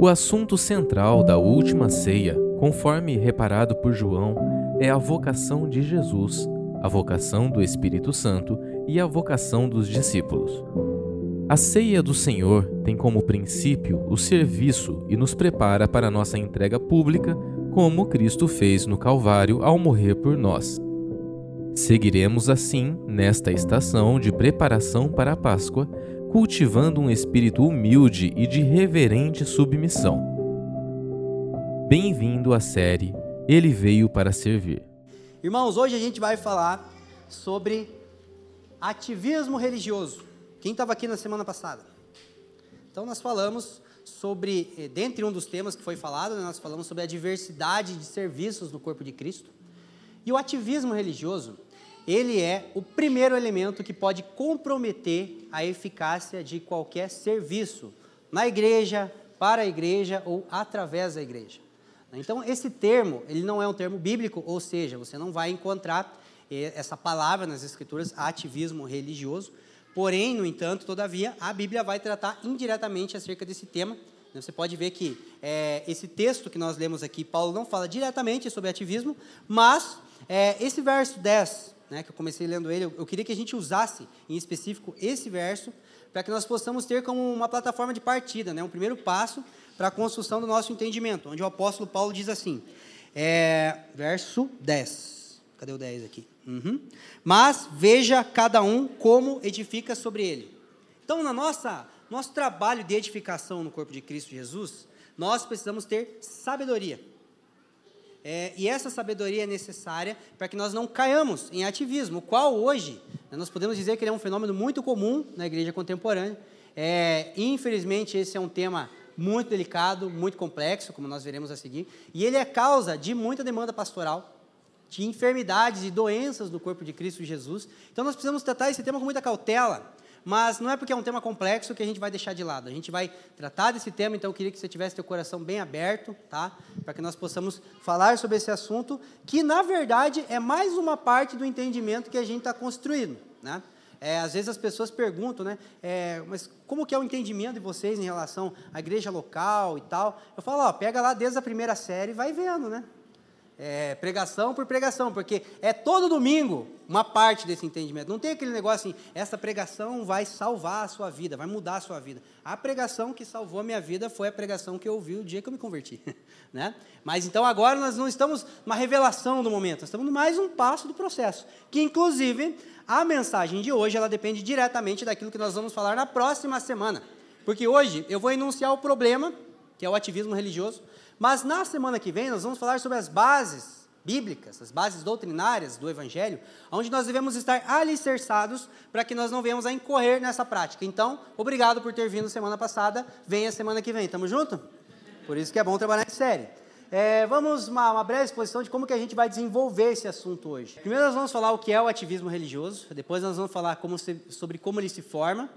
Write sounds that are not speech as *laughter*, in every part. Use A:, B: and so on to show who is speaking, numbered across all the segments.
A: O assunto central da última ceia, conforme reparado por João, é a vocação de Jesus, a vocação do Espírito Santo e a vocação dos discípulos. A ceia do Senhor tem como princípio o serviço e nos prepara para nossa entrega pública, como Cristo fez no Calvário ao morrer por nós. Seguiremos assim nesta estação de preparação para a Páscoa, cultivando um espírito humilde e de reverente submissão. Bem-vindo à série Ele Veio para Servir.
B: Irmãos, hoje a gente vai falar sobre ativismo religioso. Quem estava aqui na semana passada? Então, nós falamos sobre, eh, dentre um dos temas que foi falado, né, nós falamos sobre a diversidade de serviços no corpo de Cristo. E o ativismo religioso ele é o primeiro elemento que pode comprometer a eficácia de qualquer serviço na igreja, para a igreja ou através da igreja. Então, esse termo, ele não é um termo bíblico, ou seja, você não vai encontrar eh, essa palavra nas escrituras, ativismo religioso. Porém, no entanto, todavia, a Bíblia vai tratar indiretamente acerca desse tema. Você pode ver que é, esse texto que nós lemos aqui, Paulo não fala diretamente sobre ativismo, mas é, esse verso 10, né, que eu comecei lendo ele, eu, queria que a gente usasse, em específico, esse verso, para que nós possamos ter como uma plataforma de partida, né, um primeiro passo para a construção do nosso entendimento, onde o apóstolo Paulo diz assim, é, verso 10. Cadê o 10 aqui? Uhum. Mas veja cada um como edifica sobre ele. Então, na nossa nosso trabalho de edificação no corpo de Cristo Jesus, nós precisamos ter sabedoria. É, e essa sabedoria é necessária para que nós não caiamos em ativismo, qual hoje né, nós podemos dizer que ele é um fenômeno muito comum na igreja contemporânea. É, infelizmente, esse é um tema muito delicado, muito complexo, como nós veremos a seguir, e ele é causa de muita demanda pastoral, de enfermidades e doenças do corpo de Cristo Jesus. Então, nós precisamos tratar esse tema com muita cautela, mas não é porque é um tema complexo que a gente vai deixar de lado. A gente vai tratar desse tema, então eu queria que você tivesse seu coração bem aberto, tá? Para que nós possamos falar sobre esse assunto, que na verdade é mais uma parte do entendimento que a gente está construindo, né? É, às vezes as pessoas perguntam, né? É, mas como que é o entendimento de vocês em relação à igreja local e tal? Eu falo, ó, pega lá desde a primeira série e vai vendo, né? É, pregação por pregação, porque é todo domingo uma parte desse entendimento. Não tem aquele negócio assim, essa pregação vai salvar a sua vida, vai mudar a sua vida. A pregação que salvou a minha vida foi a pregação que eu ouvi o dia que eu me converti. *laughs* né? Mas então agora nós não estamos numa revelação do momento, nós estamos no mais um passo do processo, que inclusive a mensagem de hoje ela depende diretamente daquilo que nós vamos falar na próxima semana. Porque hoje eu vou enunciar o problema, que é o ativismo religioso, mas na semana que vem nós vamos falar sobre as bases bíblicas, as bases doutrinárias do Evangelho, onde nós devemos estar alicerçados para que nós não venhamos a incorrer nessa prática. Então, obrigado por ter vindo semana passada, venha semana que vem. Tamo junto? Por isso que é bom trabalhar em série. É, vamos uma, uma breve exposição de como que a gente vai desenvolver esse assunto hoje. Primeiro nós vamos falar o que é o ativismo religioso, depois nós vamos falar como se, sobre como ele se forma.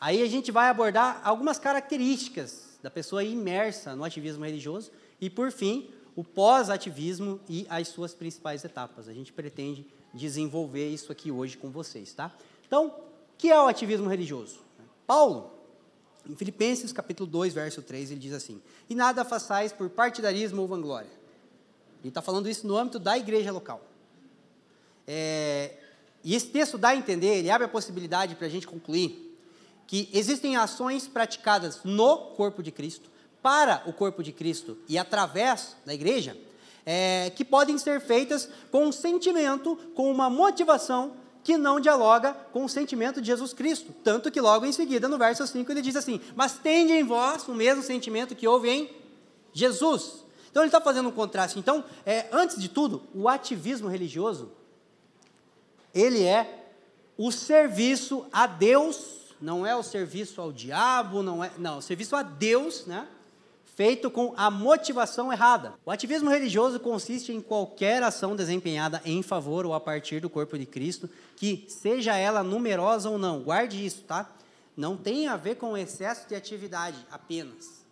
B: Aí a gente vai abordar algumas características da pessoa imersa no ativismo religioso e, por fim, o pós-ativismo e as suas principais etapas. A gente pretende desenvolver isso aqui hoje com vocês, tá? Então, o que é o ativismo religioso? Paulo, em Filipenses capítulo 2, verso 3, ele diz assim: E nada façais por partidarismo ou vanglória. Ele está falando isso no âmbito da igreja local. É, e esse texto dá a entender, ele abre a possibilidade para a gente concluir que existem ações praticadas no corpo de Cristo, para o corpo de Cristo e através da igreja, é, que podem ser feitas com um sentimento, com uma motivação que não dialoga com o sentimento de Jesus Cristo. Tanto que logo em seguida, no verso 5, ele diz assim: Mas tende em vós o mesmo sentimento que houve em Jesus. Então ele está fazendo um contraste. Então, é, antes de tudo, o ativismo religioso, ele é o serviço a Deus não é o serviço ao diabo, não é, não, o serviço a Deus, né? Feito com a motivação errada. O ativismo religioso consiste em qualquer ação desempenhada em favor ou a partir do corpo de Cristo, que seja ela numerosa ou não. Guarde isso, tá? Não tem a ver com o excesso de atividade apenas.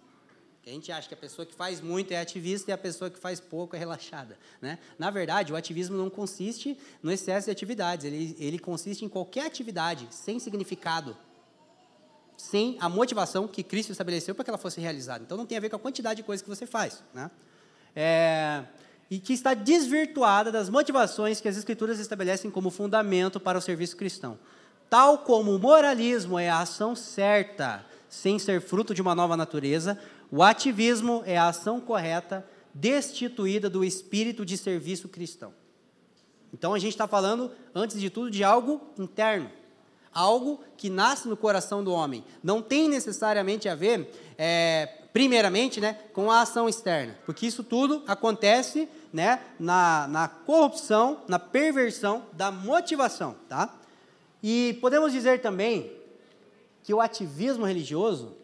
B: A gente acha que a pessoa que faz muito é ativista e a pessoa que faz pouco é relaxada. Né? Na verdade, o ativismo não consiste no excesso de atividades, ele, ele consiste em qualquer atividade sem significado sem a motivação que Cristo estabeleceu para que ela fosse realizada. Então não tem a ver com a quantidade de coisas que você faz. Né? É, e que está desvirtuada das motivações que as Escrituras estabelecem como fundamento para o serviço cristão. Tal como o moralismo é a ação certa, sem ser fruto de uma nova natureza, o ativismo é a ação correta, destituída do espírito de serviço cristão. Então a gente está falando, antes de tudo, de algo interno algo que nasce no coração do homem. Não tem necessariamente a ver, é, primeiramente, né, com a ação externa, porque isso tudo acontece né, na, na corrupção, na perversão da motivação. Tá? E podemos dizer também que o ativismo religioso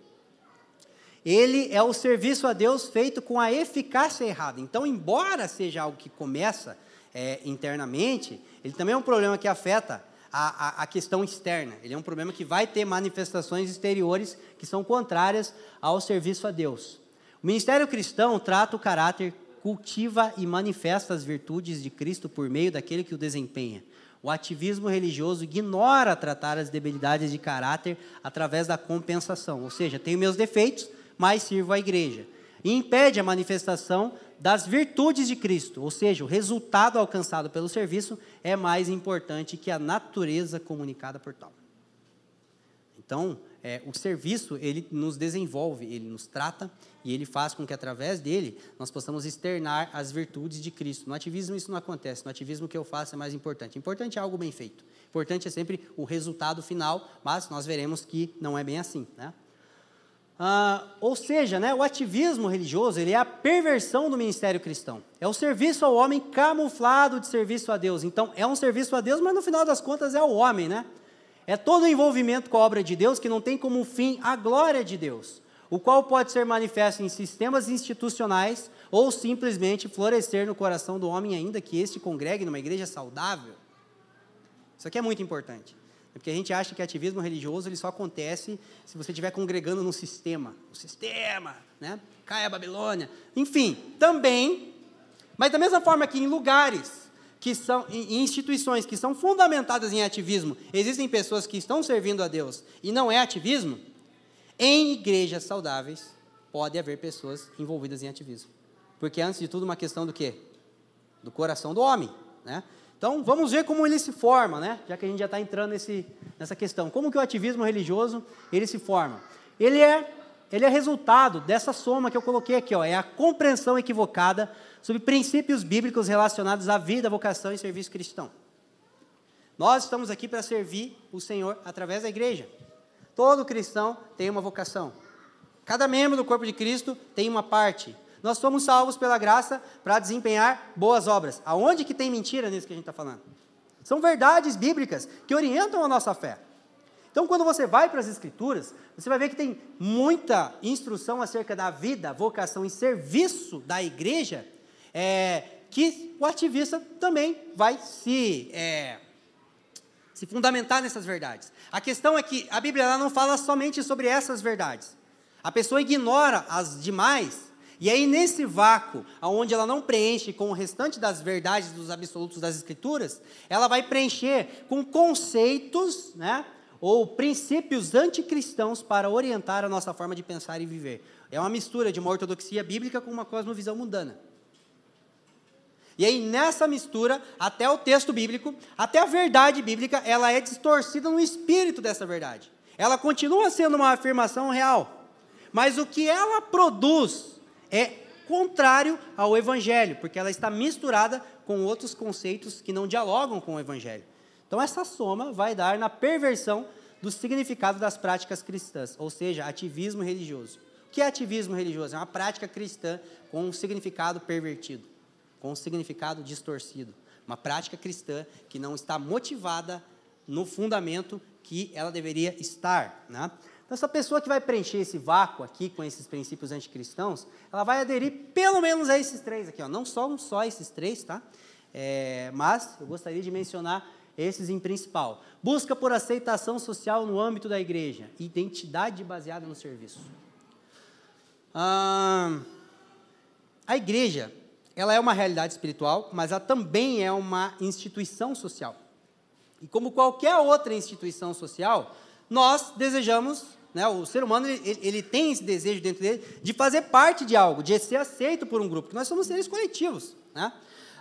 B: ele é o serviço a Deus feito com a eficácia errada. Então, embora seja algo que começa é, internamente, ele também é um problema que afeta a, questão externa. Ele é um problema que vai ter manifestações exteriores que são contrárias ao serviço a Deus. O ministério cristão trata o caráter, cultiva e manifesta as virtudes de Cristo por meio daquele que o desempenha. O ativismo religioso ignora tratar as debilidades de caráter através da compensação, ou seja, tenho meus defeitos, mas sirvo à igreja. E impede a manifestação das virtudes de Cristo, ou seja, o resultado alcançado pelo serviço é mais importante que a natureza comunicada por tal. Então, é, o serviço ele nos desenvolve, ele nos trata e ele faz com que através dele nós possamos externar as virtudes de Cristo. No ativismo isso não acontece. No ativismo o que eu faço é mais importante. Importante é algo bem feito. Importante é sempre o resultado final, mas nós veremos que não é bem assim, né? Ah, ou seja, né, o ativismo religioso ele é a perversão do ministério cristão. É o serviço ao homem camuflado de serviço a Deus. Então, é um serviço a Deus, mas no final das contas é o homem, né? É todo o envolvimento com a obra de Deus que não tem como fim a glória de Deus, o qual pode ser manifesto em sistemas institucionais ou simplesmente florescer no coração do homem, ainda que este congregue numa igreja saudável. Isso aqui é muito importante. É porque a gente acha que ativismo religioso ele só acontece se você estiver congregando no sistema. O sistema, né? Cai a Babilônia. Enfim, também, mas da mesma forma que em lugares que são, em instituições que são fundamentadas em ativismo, existem pessoas que estão servindo a Deus e não é ativismo, em igrejas saudáveis pode haver pessoas envolvidas em ativismo. Porque antes de tudo uma questão do quê? Do coração do homem, né? Então, vamos ver como ele se forma, né? já que a gente já está entrando nesse, nessa questão. Como que o ativismo religioso ele se forma? Ele é, ele é resultado dessa soma que eu coloquei aqui, ó, é a compreensão equivocada sobre princípios bíblicos relacionados à vida, vocação e serviço cristão. Nós estamos aqui para servir o Senhor através da igreja. Todo cristão tem uma vocação. Cada membro do corpo de Cristo tem uma parte. Nós somos salvos pela graça para desempenhar boas obras. Aonde que tem mentira nisso que a gente está falando? São verdades bíblicas que orientam a nossa fé. Então, quando você vai para as Escrituras, você vai ver que tem muita instrução acerca da vida, vocação e serviço da igreja, é, que o ativista também vai se, é, se fundamentar nessas verdades. A questão é que a Bíblia não fala somente sobre essas verdades. A pessoa ignora as demais e aí, nesse vácuo, onde ela não preenche com o restante das verdades dos absolutos das Escrituras, ela vai preencher com conceitos, né, ou princípios anticristãos para orientar a nossa forma de pensar e viver. É uma mistura de uma ortodoxia bíblica com uma cosmovisão mundana. E aí, nessa mistura, até o texto bíblico, até a verdade bíblica, ela é distorcida no espírito dessa verdade. Ela continua sendo uma afirmação real. Mas o que ela produz é contrário ao Evangelho, porque ela está misturada com outros conceitos que não dialogam com o Evangelho. Então, essa soma vai dar na perversão do significado das práticas cristãs, ou seja, ativismo religioso. O que é ativismo religioso? É uma prática cristã com um significado pervertido, com um significado distorcido. Uma prática cristã que não está motivada no fundamento que ela deveria estar. Né? Então, essa pessoa que vai preencher esse vácuo aqui com esses princípios anticristãos, ela vai aderir pelo menos a esses três aqui, ó. não só, só esses três, tá? É, mas eu gostaria de mencionar esses em principal. Busca por aceitação social no âmbito da igreja, identidade baseada no serviço. Ah, a igreja, ela é uma realidade espiritual, mas ela também é uma instituição social. E como qualquer outra instituição social, nós desejamos, né, o ser humano ele, ele, tem esse desejo dentro dele de fazer parte de algo, de ser aceito por um grupo, porque nós somos seres coletivos. Né?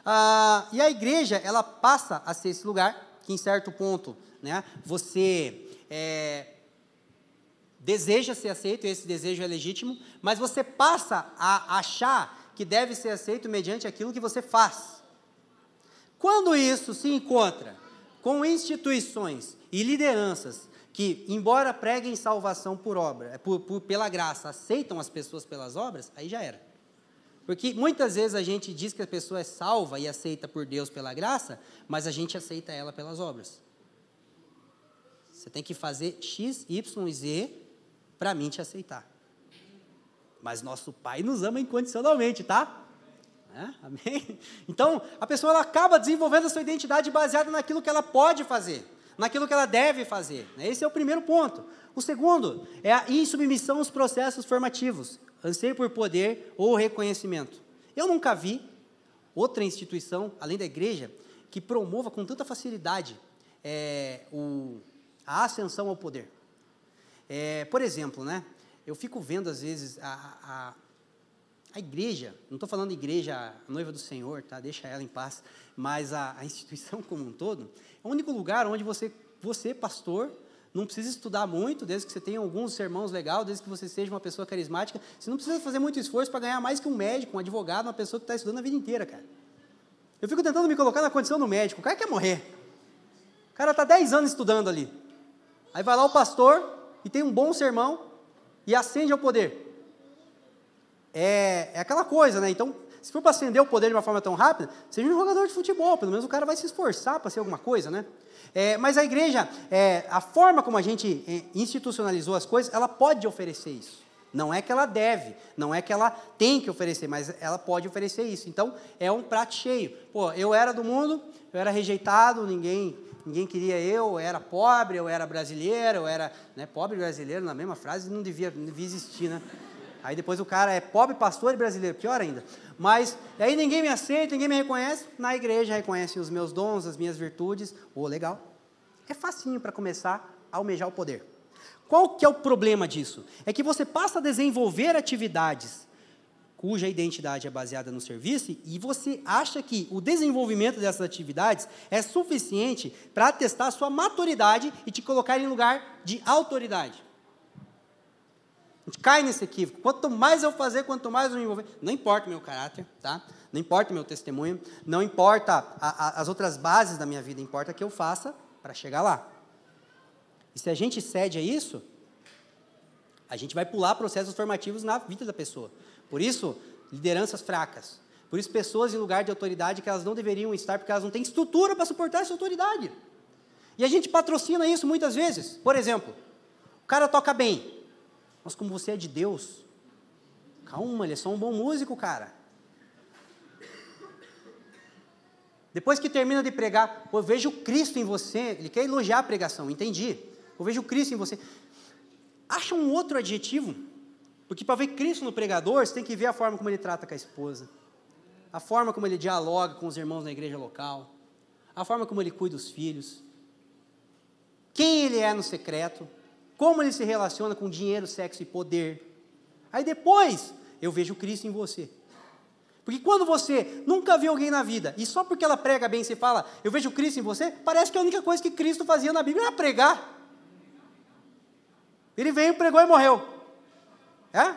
B: Ah, e a igreja, ela passa a ser esse lugar que, em certo ponto, né, você é, deseja ser aceito, e esse desejo é legítimo, mas você passa a achar que deve ser aceito mediante aquilo que você faz. Quando isso se encontra com instituições e lideranças que, embora preguem salvação por obra, por, por, pela graça, aceitam as pessoas pelas obras, aí já era. Porque muitas vezes a gente diz que a pessoa é salva e aceita por Deus pela graça, mas a gente aceita ela pelas obras. Você tem que fazer X, Y e Z para mim te aceitar. Mas nosso Pai nos ama incondicionalmente, tá? É? Amém? Então, a pessoa ela acaba desenvolvendo a sua identidade baseada naquilo que ela pode fazer, naquilo que ela deve fazer. Né? Esse é o primeiro ponto. O segundo é a insubmissão aos processos formativos, anseio por poder ou reconhecimento. Eu nunca vi outra instituição, além da igreja, que promova com tanta facilidade é, o, a ascensão ao poder. É, por exemplo, né, eu fico vendo às vezes a, a, a igreja, não estou falando igreja, a noiva do Senhor, tá? deixa ela em paz, mas a, a instituição como um todo, é o único lugar onde você, você, pastor, não precisa estudar muito, desde que você tenha alguns sermãos legais, desde que você seja uma pessoa carismática. Você não precisa fazer muito esforço para ganhar mais que um médico, um advogado, uma pessoa que está estudando a vida inteira, cara. Eu fico tentando me colocar na condição do médico. O cara quer morrer. O cara está 10 anos estudando ali. Aí vai lá o pastor, e tem um bom sermão e acende ao poder. É, é aquela coisa, né? Então, se for para acender o poder de uma forma tão rápida, seja um jogador de futebol, pelo menos o cara vai se esforçar para ser alguma coisa, né? É, mas a igreja, é, a forma como a gente é, institucionalizou as coisas, ela pode oferecer isso. Não é que ela deve, não é que ela tem que oferecer, mas ela pode oferecer isso. Então, é um prato cheio. Pô, eu era do mundo, eu era rejeitado, ninguém ninguém queria eu, eu era pobre, eu era brasileiro, eu era né, pobre brasileiro na mesma frase, não devia, não devia existir, né? Aí depois o cara é pobre, pastor e brasileiro, pior ainda. Mas aí ninguém me aceita, ninguém me reconhece, na igreja reconhecem os meus dons, as minhas virtudes, ô, oh, legal. É facinho para começar a almejar o poder. Qual que é o problema disso? É que você passa a desenvolver atividades cuja identidade é baseada no serviço, e você acha que o desenvolvimento dessas atividades é suficiente para atestar a sua maturidade e te colocar em lugar de autoridade. A gente cai nesse equívoco. Quanto mais eu fazer, quanto mais eu me envolver, não importa o meu caráter, tá? Não importa o meu testemunho, não importa a, a, as outras bases da minha vida, importa que eu faça para chegar lá. E se a gente cede a isso, a gente vai pular processos formativos na vida da pessoa. Por isso, lideranças fracas. Por isso, pessoas em lugar de autoridade que elas não deveriam estar, porque elas não têm estrutura para suportar essa autoridade. E a gente patrocina isso muitas vezes. Por exemplo, o cara toca bem, mas como você é de Deus, calma, ele é só um bom músico, cara. Depois que termina de pregar, eu vejo Cristo em você, ele quer elogiar a pregação, entendi. Eu vejo Cristo em você. Acha um outro adjetivo porque para ver Cristo no pregador, você tem que ver a forma como ele trata com a esposa, a forma como ele dialoga com os irmãos na igreja local, a forma como ele cuida dos filhos, quem ele é no secreto, como ele se relaciona com dinheiro, sexo e poder. Aí depois eu vejo Cristo em você. Porque quando você nunca viu alguém na vida, e só porque ela prega bem você fala, eu vejo Cristo em você, parece que a única coisa que Cristo fazia na Bíblia era pregar. Ele veio, pregou e morreu. É?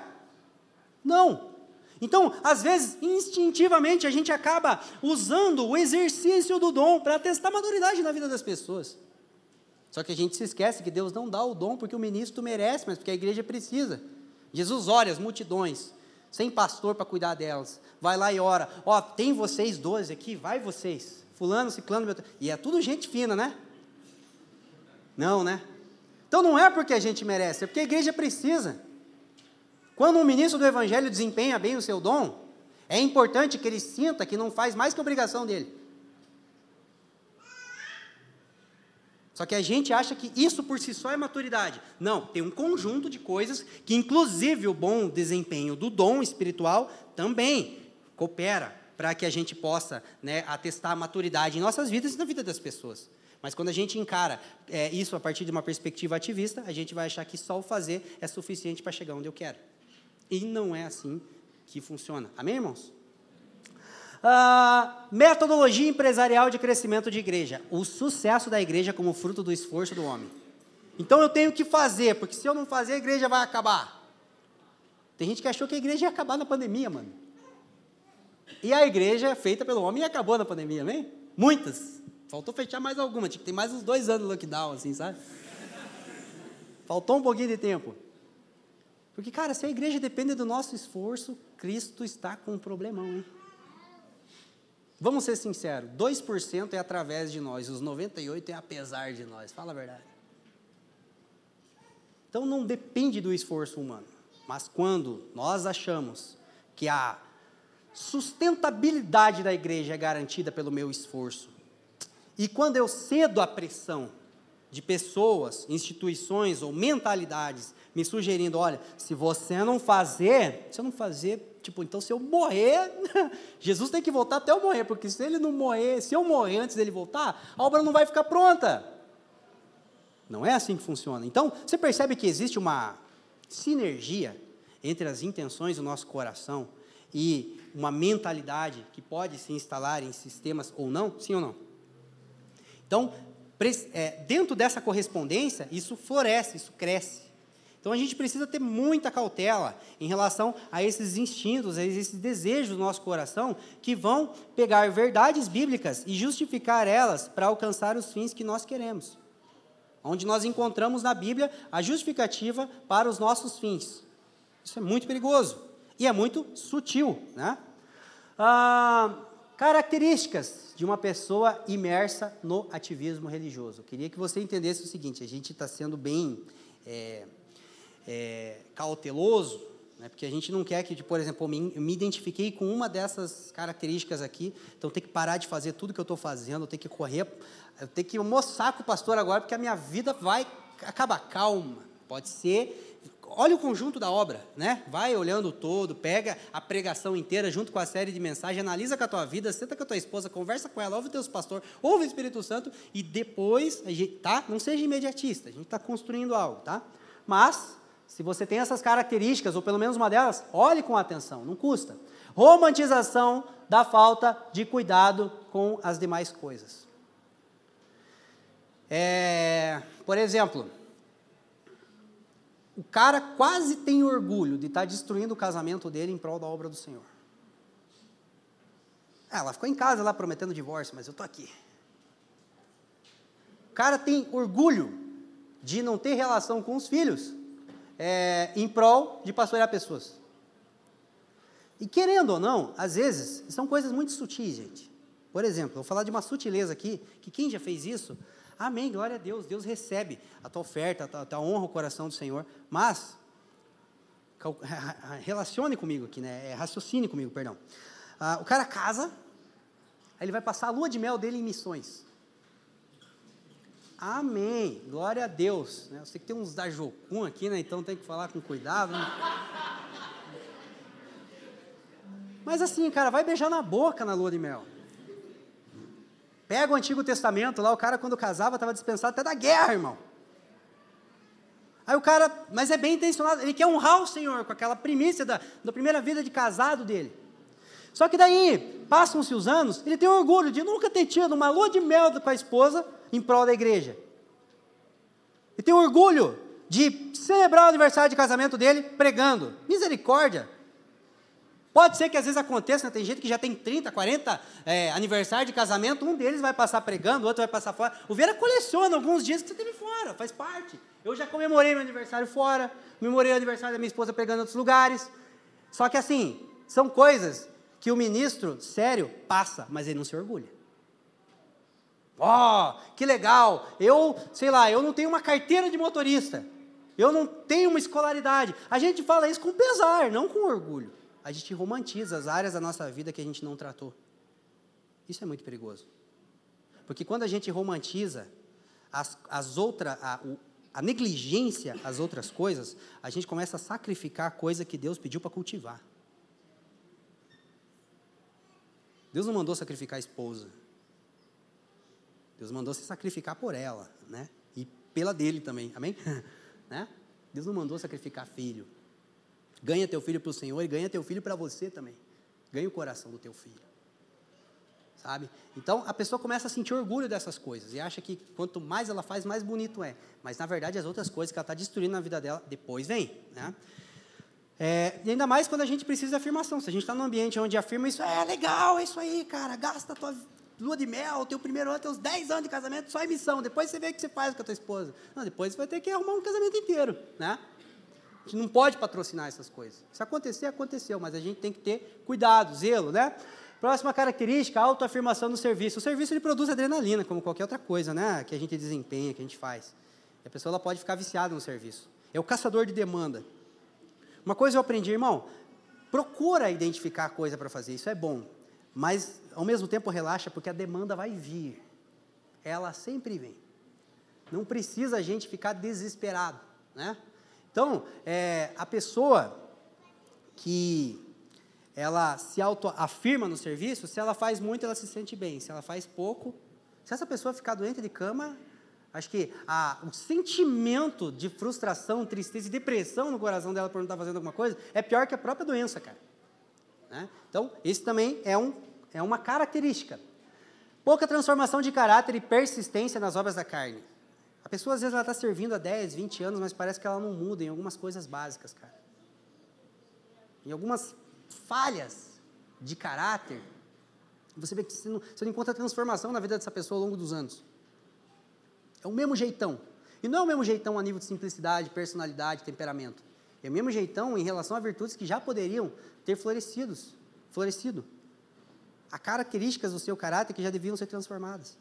B: Não. Então, às vezes, instintivamente, a gente acaba usando o exercício do dom para testar a maturidade na vida das pessoas. Só que a gente se esquece que Deus não dá o dom porque o ministro merece, mas porque a igreja precisa. Jesus ora as multidões, sem pastor para cuidar delas. Vai lá e ora. Ó, tem vocês doze aqui, vai vocês. Fulano, ciclano, meu... e é tudo gente fina, né? Não, né? Então não é porque a gente merece, é porque a igreja precisa. Quando um ministro do Evangelho desempenha bem o seu dom, é importante que ele sinta que não faz mais que obrigação dele. Só que a gente acha que isso por si só é maturidade. Não, tem um conjunto de coisas que, inclusive, o bom desempenho do dom espiritual também coopera para que a gente possa né, atestar a maturidade em nossas vidas e na vida das pessoas. Mas quando a gente encara é, isso a partir de uma perspectiva ativista, a gente vai achar que só o fazer é suficiente para chegar onde eu quero. E não é assim que funciona. Amém, irmãos? Ah, metodologia empresarial de crescimento de igreja. O sucesso da igreja como fruto do esforço do homem. Então eu tenho que fazer, porque se eu não fazer, a igreja vai acabar. Tem gente que achou que a igreja ia acabar na pandemia, mano. E a igreja é feita pelo homem e acabou na pandemia, amém? Muitas. Faltou fechar mais alguma, tinha que ter mais uns dois anos de lockdown, assim, sabe? Faltou um pouquinho de tempo. Porque, cara, se a igreja depende do nosso esforço, Cristo está com um problemão, hein? Vamos ser sinceros, 2% é através de nós, os 98% é apesar de nós, fala a verdade. Então não depende do esforço humano, mas quando nós achamos que a sustentabilidade da igreja é garantida pelo meu esforço, e quando eu cedo à pressão de pessoas, instituições ou mentalidades me sugerindo, olha, se você não fazer, se eu não fazer, tipo, então se eu morrer, *laughs* Jesus tem que voltar até eu morrer, porque se ele não morrer, se eu morrer antes dele voltar, a obra não vai ficar pronta. Não é assim que funciona. Então, você percebe que existe uma sinergia entre as intenções do nosso coração e uma mentalidade que pode se instalar em sistemas ou não? Sim ou não? Então, dentro dessa correspondência, isso floresce, isso cresce. Então a gente precisa ter muita cautela em relação a esses instintos, a esses desejos do nosso coração que vão pegar verdades bíblicas e justificar elas para alcançar os fins que nós queremos. Onde nós encontramos na Bíblia a justificativa para os nossos fins. Isso é muito perigoso e é muito sutil. Né? Ah, características de uma pessoa imersa no ativismo religioso. Eu queria que você entendesse o seguinte: a gente está sendo bem. É, é, cauteloso, né, porque a gente não quer que, por exemplo, eu me, identifiquei com uma dessas características aqui, então tenho que parar de fazer tudo que eu estou fazendo, eu tenho que correr, eu tenho que moçar com o pastor agora, porque a minha vida vai acabar. Calma, pode ser olha o conjunto da obra, né? Vai olhando todo, pega a pregação inteira junto com a série de mensagens, analisa com a tua vida, senta com a tua esposa, conversa com ela, ouve o teu pastor, ouve o Espírito Santo e depois, tá? Não seja imediatista, a gente está construindo algo, tá? Mas se você tem essas características, ou pelo menos uma delas, olhe com atenção, não custa. Romantização da falta de cuidado com as demais coisas. É, por exemplo, o cara quase tem orgulho de estar tá destruindo o casamento dele em prol da obra do Senhor. É, ela ficou em casa lá prometendo divórcio, mas eu estou aqui. O cara tem orgulho de não ter relação com os filhos é, em prol de pastorear pessoas. E querendo ou não, às vezes, são coisas muito sutis, gente. Por exemplo, vou falar de uma sutileza aqui, que quem já fez isso, amém, glória a Deus, Deus recebe a tua oferta, a tua, a tua honra o coração do Senhor, mas, *laughs* relacione comigo aqui, né, é, raciocine comigo, perdão. Ah, o cara casa, aí ele vai passar a lua de mel dele em missões. Amém. Glória a Deus. Né? Eu sei que tem uns da Jocum aqui, né? Então tem que falar com cuidado. Né? Mas assim, cara, vai beijar na boca na lua de mel. Pega o Antigo Testamento lá, o cara quando casava estava dispensado até da guerra, irmão. Aí o cara, mas é bem intencionado, ele quer honrar o Senhor com aquela primícia da, da primeira vida de casado dele. Só que daí, passam-se os anos, ele tem orgulho de nunca ter tido uma lua de mel com a esposa em prol da igreja. Ele tem orgulho de celebrar o aniversário de casamento dele pregando. Misericórdia. Pode ser que às vezes aconteça, né? tem gente que já tem 30, 40 é, aniversário de casamento, um deles vai passar pregando, o outro vai passar fora. O Vera coleciona alguns dias que você teve fora, faz parte. Eu já comemorei meu aniversário fora, comemorei o aniversário da minha esposa pregando em outros lugares. Só que assim, são coisas que o ministro sério passa, mas ele não se orgulha. Ó, oh, que legal! Eu, sei lá, eu não tenho uma carteira de motorista. Eu não tenho uma escolaridade. A gente fala isso com pesar, não com orgulho. A gente romantiza as áreas da nossa vida que a gente não tratou. Isso é muito perigoso. Porque quando a gente romantiza as, as outras, a, a negligência às outras coisas, a gente começa a sacrificar a coisa que Deus pediu para cultivar. Deus não mandou sacrificar a esposa. Deus mandou se sacrificar por ela, né? E pela dele também, amém? *laughs* né? Deus não mandou sacrificar filho. Ganha teu filho para o Senhor e ganha teu filho para você também. Ganha o coração do teu filho. Sabe? Então a pessoa começa a sentir orgulho dessas coisas e acha que quanto mais ela faz, mais bonito é. Mas na verdade as outras coisas que ela está destruindo na vida dela depois vem. Né? É, e ainda mais quando a gente precisa de afirmação. Se a gente está num ambiente onde afirma isso, é legal, é isso aí, cara, gasta a tua lua de mel, teu primeiro ano, teus 10 anos de casamento, só emissão. Depois você vê o que você faz com a tua esposa. Não, depois você vai ter que arrumar um casamento inteiro, né? A gente não pode patrocinar essas coisas. Se acontecer, aconteceu, mas a gente tem que ter cuidado, zelo, né? Próxima característica, autoafirmação no serviço. O serviço ele produz adrenalina, como qualquer outra coisa, né? Que a gente desempenha, que a gente faz. E a pessoa ela pode ficar viciada no serviço. É o caçador de demanda. Uma coisa eu aprendi, irmão, procura identificar a coisa para fazer, isso é bom. Mas, ao mesmo tempo, relaxa, porque a demanda vai vir. Ela sempre vem. Não precisa a gente ficar desesperado, né? Então, é, a pessoa que ela se autoafirma no serviço, se ela faz muito, ela se sente bem. Se ela faz pouco, se essa pessoa ficar doente de cama, acho que a, o sentimento de frustração, tristeza e depressão no coração dela por não estar fazendo alguma coisa é pior que a própria doença, cara. Né? Então, isso também é, um, é uma característica. Pouca transformação de caráter e persistência nas obras da carne. A pessoa, às vezes, ela está servindo há 10, 20 anos, mas parece que ela não muda em algumas coisas básicas, cara. Em algumas falhas de caráter, você vê que você não, você não encontra transformação na vida dessa pessoa ao longo dos anos. É o mesmo jeitão. E não é o mesmo jeitão a nível de simplicidade, personalidade, temperamento. É o mesmo jeitão em relação a virtudes que já poderiam ter florescidos, florescido. Há características do seu caráter que já deviam ser transformadas.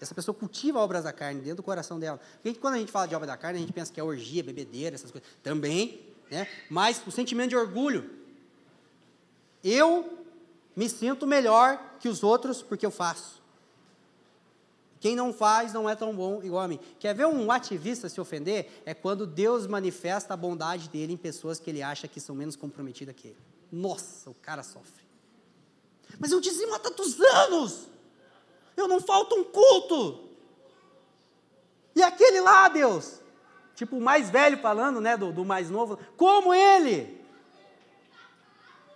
B: Essa pessoa cultiva obras da carne dentro do coração dela. Porque quando a gente fala de obra da carne, a gente pensa que é orgia, bebedeira, essas coisas. Também, né? Mas o sentimento de orgulho. Eu me sinto melhor que os outros porque eu faço. Quem não faz não é tão bom igual a mim. Quer ver um ativista se ofender? É quando Deus manifesta a bondade dele em pessoas que ele acha que são menos comprometidas que ele. Nossa, o cara sofre. Mas eu dizimo há tantos anos. Eu não falto um culto. E aquele lá, Deus, tipo o mais velho falando, né, do, do mais novo, como ele.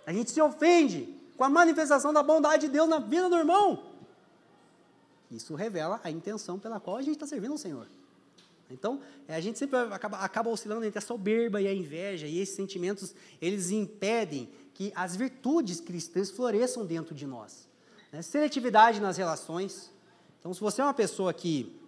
B: A gente se ofende com a manifestação da bondade de Deus na vida do irmão. Isso revela a intenção pela qual a gente está servindo ao Senhor. Então, é, a gente sempre acaba, acaba oscilando entre a soberba e a inveja, e esses sentimentos, eles impedem que as virtudes cristãs floresçam dentro de nós. Né? Seletividade nas relações. Então, se você é uma pessoa que,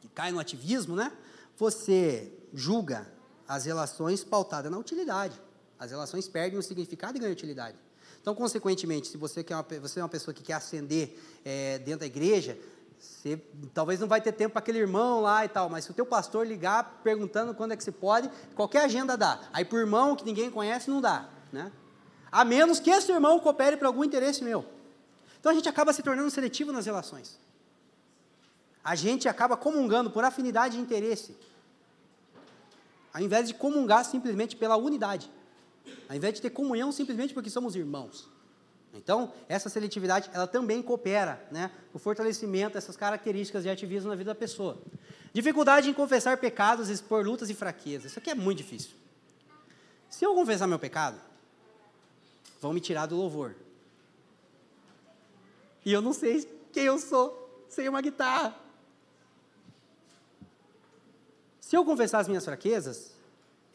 B: que cai no ativismo, né? você julga as relações pautadas na utilidade. As relações perdem o significado e ganham utilidade. Então, consequentemente, se você, quer uma, você é uma pessoa que quer ascender é, dentro da igreja, você talvez não vai ter tempo para aquele irmão lá e tal, mas se o teu pastor ligar perguntando quando é que você pode, qualquer agenda dá. Aí por irmão que ninguém conhece, não dá. Né? A menos que esse irmão coopere para algum interesse meu. Então a gente acaba se tornando seletivo nas relações. A gente acaba comungando por afinidade de interesse, ao invés de comungar simplesmente pela unidade, ao invés de ter comunhão simplesmente porque somos irmãos. Então, essa seletividade, ela também coopera, né, o fortalecimento dessas características de ativismo na vida da pessoa. Dificuldade em confessar pecados, expor lutas e fraquezas. Isso aqui é muito difícil. Se eu confessar meu pecado, vão me tirar do louvor. E eu não sei quem eu sou sem uma guitarra. Se eu confessar as minhas fraquezas,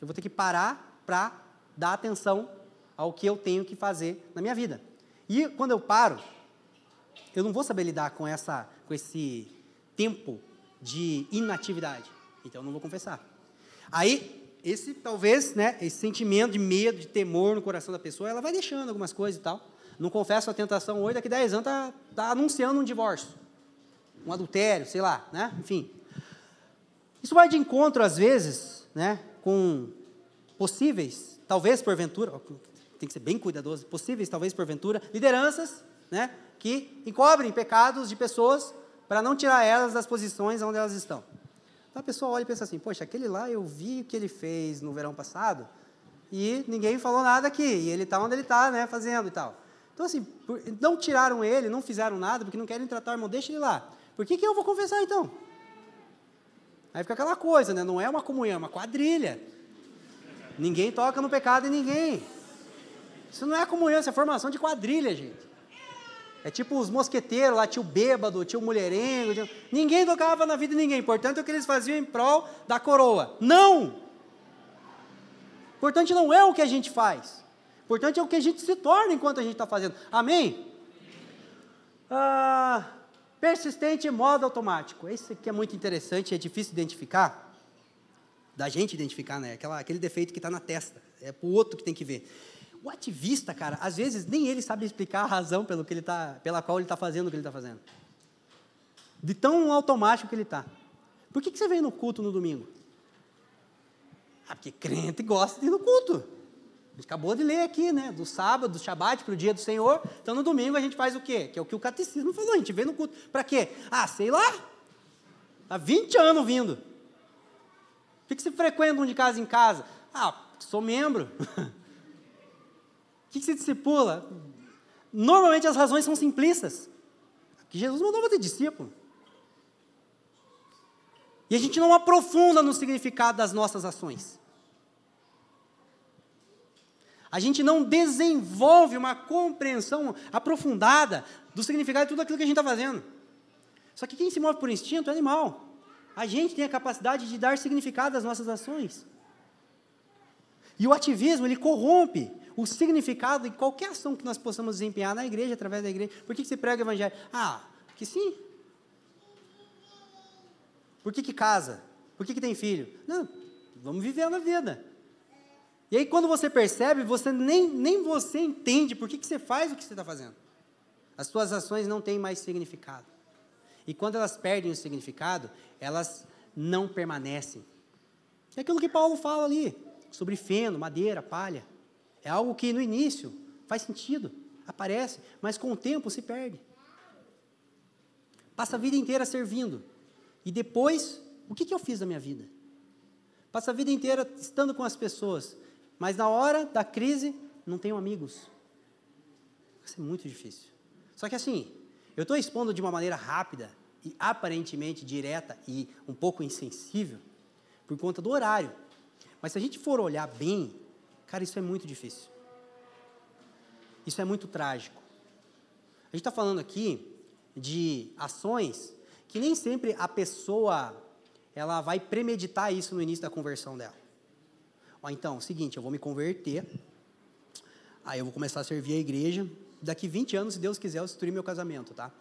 B: eu vou ter que parar para dar atenção ao que eu tenho que fazer na minha vida. E quando eu paro, eu não vou saber lidar com, essa, com esse tempo de inatividade. Então eu não vou confessar. Aí, esse talvez, né, esse sentimento de medo, de temor no coração da pessoa, ela vai deixando algumas coisas e tal. Não confessa a tentação hoje, daqui a 10 anos está tá anunciando um divórcio, um adultério, sei lá, né? Enfim. Isso vai de encontro, às vezes, né, com possíveis, talvez porventura, tem que ser bem cuidadoso, possíveis, talvez porventura, lideranças, né, que encobrem pecados de pessoas para não tirar elas das posições onde elas estão. Então a pessoa olha e pensa assim: poxa, aquele lá eu vi o que ele fez no verão passado e ninguém falou nada aqui, e ele está onde ele está, né, fazendo e tal. Então, assim, não tiraram ele, não fizeram nada, porque não querem tratar o irmão, deixa ele lá. por que, que eu vou confessar então? Aí fica aquela coisa, né? Não é uma comunhão, é uma quadrilha. Ninguém toca no pecado de ninguém. Isso não é comunhão, isso é formação de quadrilha, gente. É tipo os mosqueteiros lá, tio bêbado, tio mulherengo. Tio... Ninguém tocava na vida de ninguém. Importante é o que eles faziam em prol da coroa. Não! Importante não é o que a gente faz. Importante é o que a gente se torna enquanto a gente está fazendo. Amém? Ah, persistente modo automático. Esse aqui é muito interessante, é difícil identificar. Da gente identificar, né? Aquela, aquele defeito que está na testa. É para o outro que tem que ver. O ativista, cara, às vezes nem ele sabe explicar a razão pelo que ele tá, pela qual ele está fazendo o que ele está fazendo. De tão automático que ele está. Por que, que você veio no culto no domingo? Ah, porque crente gosta de ir no culto. A gente acabou de ler aqui, né? Do sábado, do Shabat para o dia do Senhor. Então no domingo a gente faz o quê? Que é o que o catecismo falou, a gente vem no culto. Para quê? Ah, sei lá. Há 20 anos vindo. Por que, você frequenta um de casa em casa? Ah, sou membro. *laughs* que, que se discipula? Normalmente as razões são simplistas. Que Jesus mandou fazer discípulo. E a gente não aprofunda no significado das nossas ações. A gente não desenvolve uma compreensão aprofundada do significado de tudo aquilo que a gente está fazendo. Só que quem se move por instinto é animal. A gente tem a capacidade de dar significado às nossas ações. E o ativismo, ele corrompe o significado de qualquer ação que nós possamos desempenhar na igreja, através da igreja. Por que, que você prega o evangelho? Ah, que sim. Por que, que casa? Por que, que tem filho? Não, vamos viver na vida. E aí, quando você percebe, você nem, nem você entende por que, que você faz o que você está fazendo. As suas ações não têm mais significado. E quando elas perdem o significado, elas não permanecem. É aquilo que Paulo fala ali, sobre feno, madeira, palha. É algo que no início faz sentido, aparece, mas com o tempo se perde. Passa a vida inteira servindo. E depois, o que, que eu fiz da minha vida? Passa a vida inteira estando com as pessoas, mas na hora da crise não tenho amigos. Isso é muito difícil. Só que assim, eu estou expondo de uma maneira rápida e aparentemente direta e um pouco insensível por conta do horário. Mas se a gente for olhar bem, Cara, isso é muito difícil. Isso é muito trágico. A gente está falando aqui de ações que nem sempre a pessoa ela vai premeditar isso no início da conversão dela. Ó, então, seguinte, eu vou me converter, aí eu vou começar a servir a igreja. Daqui 20 anos, se Deus quiser, eu destruir meu casamento, tá?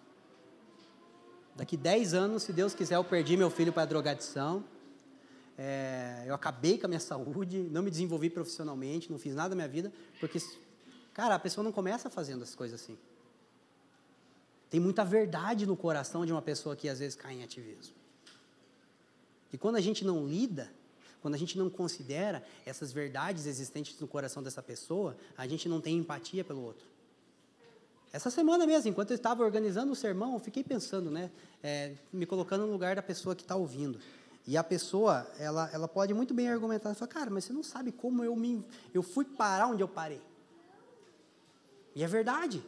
B: Daqui 10 anos, se Deus quiser, eu perdi meu filho para a drogadição é, eu acabei com a minha saúde, não me desenvolvi profissionalmente, não fiz nada na minha vida, porque, cara, a pessoa não começa fazendo as coisas assim. Tem muita verdade no coração de uma pessoa que às vezes cai em ativismo. E quando a gente não lida, quando a gente não considera essas verdades existentes no coração dessa pessoa, a gente não tem empatia pelo outro. Essa semana mesmo, enquanto eu estava organizando o sermão, eu fiquei pensando, né, é, me colocando no lugar da pessoa que está ouvindo. E a pessoa, ela, ela pode muito bem argumentar, ela fala, cara, mas você não sabe como eu me, eu fui parar onde eu parei. E é verdade,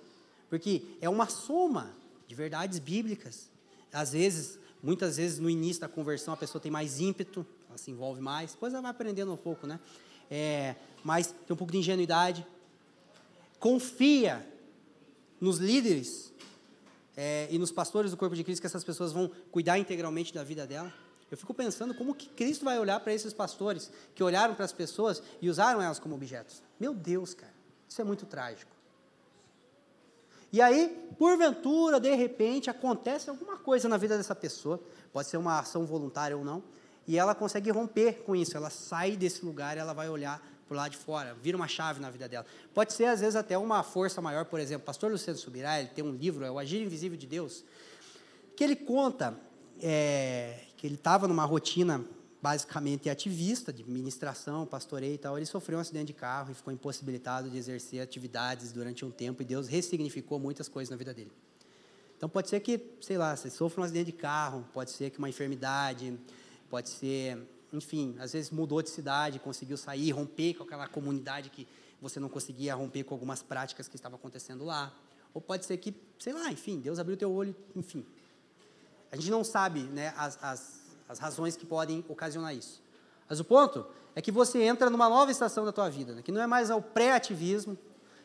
B: porque é uma soma de verdades bíblicas. Às vezes, muitas vezes no início da conversão a pessoa tem mais ímpeto, ela se envolve mais, depois ela vai aprendendo um pouco, né? É, mas tem um pouco de ingenuidade. Confia nos líderes é, e nos pastores do corpo de Cristo que essas pessoas vão cuidar integralmente da vida dela. Eu fico pensando como que Cristo vai olhar para esses pastores que olharam para as pessoas e usaram elas como objetos. Meu Deus, cara, isso é muito trágico. E aí, porventura, de repente, acontece alguma coisa na vida dessa pessoa, pode ser uma ação voluntária ou não, e ela consegue romper com isso, ela sai desse lugar ela vai olhar por lá de fora, vira uma chave na vida dela. Pode ser, às vezes, até uma força maior, por exemplo, o pastor Luciano Subirá, ele tem um livro, é o Agir Invisível de Deus, que ele conta é, que ele estava numa rotina basicamente ativista, de ministração, pastoreio e tal, ele sofreu um acidente de carro e ficou impossibilitado de exercer atividades durante um tempo e Deus ressignificou muitas coisas na vida dele. Então pode ser que, sei lá, você sofra um acidente de carro, pode ser que uma enfermidade, pode ser, enfim, às vezes mudou de cidade, conseguiu sair, romper com aquela comunidade que você não conseguia romper com algumas práticas que estavam acontecendo lá. Ou pode ser que, sei lá, enfim, Deus abriu teu olho, enfim, A gente não sabe né, as, as, as razões que podem ocasionar isso. Mas o ponto é que você entra numa nova estação da tua vida, né, que não é mais o pré-ativismo,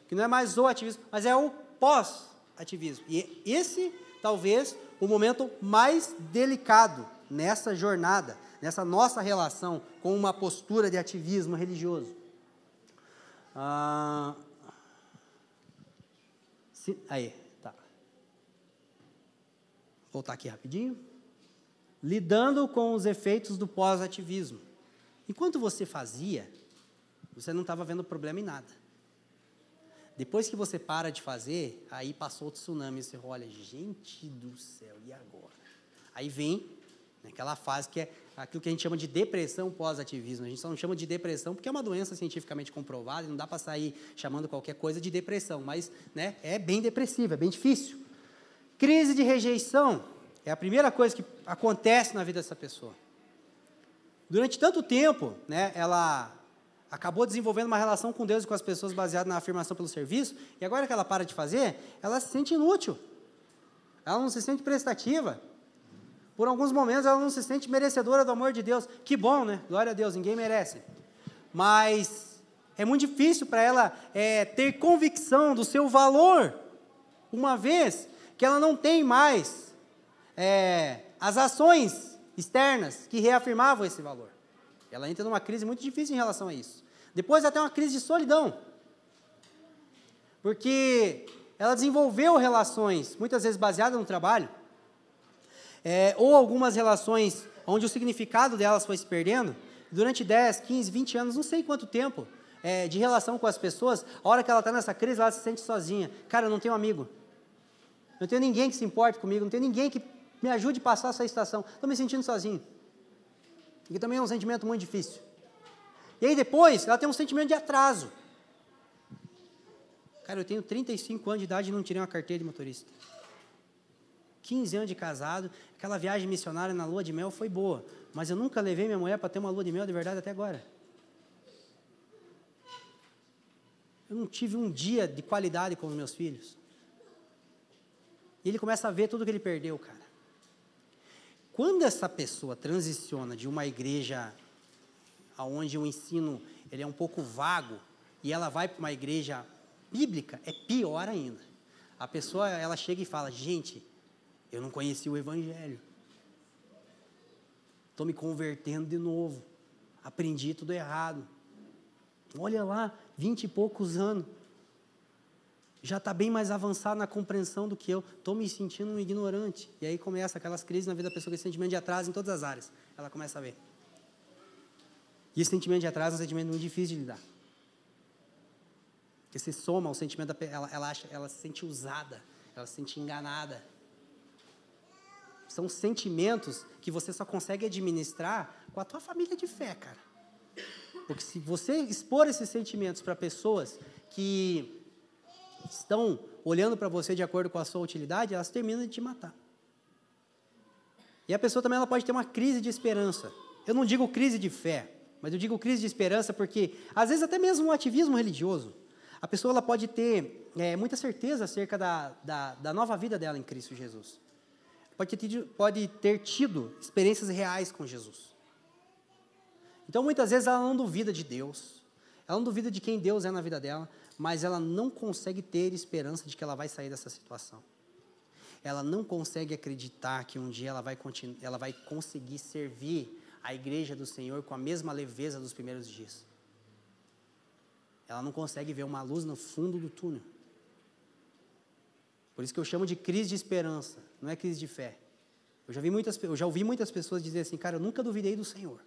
B: que não é mais o ativismo, mas é o pós-ativismo. E esse, talvez, o momento mais delicado nessa jornada, nessa nossa relação com uma postura de ativismo religioso. Ah, aí, tá. Voltar aqui rapidinho. Lidando com os efeitos do pós-ativismo. Enquanto você fazia, você não estava vendo problema em nada. Depois que você para de fazer, aí passou o tsunami, você olha, gente do céu, e agora? Aí vem aquela fase que é aquilo que a gente chama de depressão pós-ativismo. A gente só não chama de depressão porque é uma doença cientificamente comprovada, e não dá para sair chamando qualquer coisa de depressão, mas né, é bem depressivo, é bem difícil. Crise de rejeição é a primeira coisa que acontece na vida dessa pessoa. Durante tanto tempo, né, ela acabou desenvolvendo uma relação com Deus e com as pessoas baseada na afirmação pelo serviço, e agora que ela para de fazer, ela se sente inútil. Ela não se sente prestativa. Por alguns momentos ela não se sente merecedora do amor de Deus. Que bom, né? Glória a Deus, ninguém merece. Mas é muito difícil para ela é, ter convicção do seu valor, uma vez que ela não tem mais é, as ações externas que reafirmavam esse valor. Ela entra numa crise muito difícil em relação a isso. Depois até uma crise de solidão. Porque ela desenvolveu relações, muitas vezes baseadas no trabalho, é, ou algumas relações onde o significado delas foi se perdendo, durante 10, 15, 20 anos, não sei quanto tempo, é, de relação com as pessoas, a hora que ela está nessa crise, ela se sente sozinha. Cara, eu não tenho amigo. Não tenho ninguém que se importe comigo, não tenho ninguém que me ajude a passar essa estação. Estou me sentindo sozinho. E também é um sentimento muito difícil. E aí depois, ela tem um sentimento de atraso. Cara, eu tenho 35 anos de idade e não tirei uma carteira de motorista. 15 anos de casado, aquela viagem missionária na lua de mel foi boa, mas eu nunca levei minha mulher para ter uma lua de mel de verdade até agora. Eu não tive um dia de qualidade com os meus filhos. E ele começa a ver tudo que ele perdeu, cara. Quando essa pessoa transiciona de uma igreja onde o ensino ele é um pouco vago e ela vai para uma igreja bíblica, é pior ainda. A pessoa ela chega e fala: "Gente, eu não conhecia o evangelho. Estou me convertendo de novo. Aprendi tudo errado. Olha lá, vinte e poucos anos. Já está bem mais avançado na compreensão do que eu. Estou me sentindo um ignorante. E aí começa aquelas crises na vida da pessoa, esse sentimento de atraso em todas as áreas. Ela começa a ver. E esse sentimento de atraso é um sentimento muito difícil de lidar. Porque se soma ao sentimento da ela, ela acha, ela se sente usada, ela se sente enganada. São sentimentos que você só consegue administrar com a tua família de fé, cara. Porque se você expor esses sentimentos para pessoas que estão olhando para você de acordo com a sua utilidade, elas terminam de te matar. E a pessoa também ela pode ter uma crise de esperança. Eu não digo crise de fé, mas eu digo crise de esperança porque, às vezes, até mesmo um ativismo religioso, a pessoa ela pode ter é, muita certeza acerca da, da, da, nova vida dela em Cristo Jesus. Pode ter, tido, pode ter tido experiências reais com Jesus. Então, muitas vezes, ela não duvida de Deus, ela não duvida de quem Deus é na vida dela, mas ela não consegue ter esperança de que ela vai sair dessa situação. Ela não consegue acreditar que um dia ela vai, ela vai conseguir servir a igreja do Senhor com a mesma leveza dos primeiros dias. Ela não consegue ver uma luz no fundo do túnel. Por isso que eu chamo de crise de esperança, não é crise de fé. Eu já, vi muitas, eu já ouvi muitas pessoas dizer assim, cara, eu nunca duvidei do Senhor.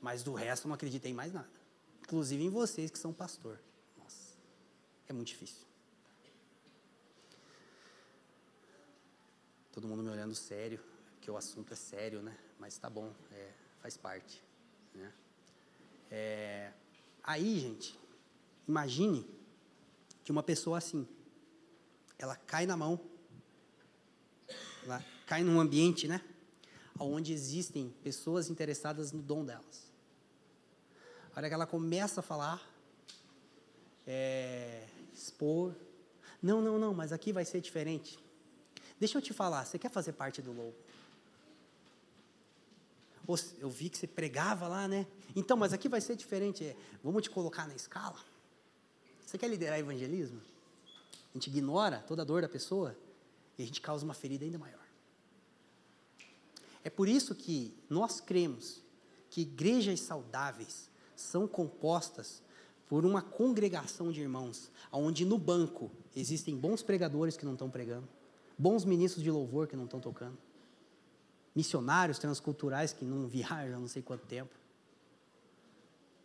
B: Mas do resto eu não acreditei em mais nada. Inclusive em vocês que são pastor. Nossa, é muito difícil. Todo mundo me olhando sério, porque o assunto é sério, né? mas tá bom, é, faz parte. Né? É, aí, gente, imagine que uma pessoa assim, ela cai na mão, ela cai num ambiente, né? Onde existem pessoas interessadas no dom delas. A hora que ela começa a falar, é, expor, não, não, não, mas aqui vai ser diferente. Deixa eu te falar, você quer fazer parte do lobo? Eu vi que você pregava lá, né? Então, mas aqui vai ser diferente. É, vamos te colocar na escala. Você quer liderar evangelismo? A gente ignora toda a dor da pessoa e a gente causa uma ferida ainda maior. É por isso que nós cremos que igrejas saudáveis são compostas por uma congregação de irmãos, onde no banco existem bons pregadores que não estão pregando, bons ministros de louvor que não estão tocando, missionários transculturais que não *laughs* viajam não sei quanto tempo,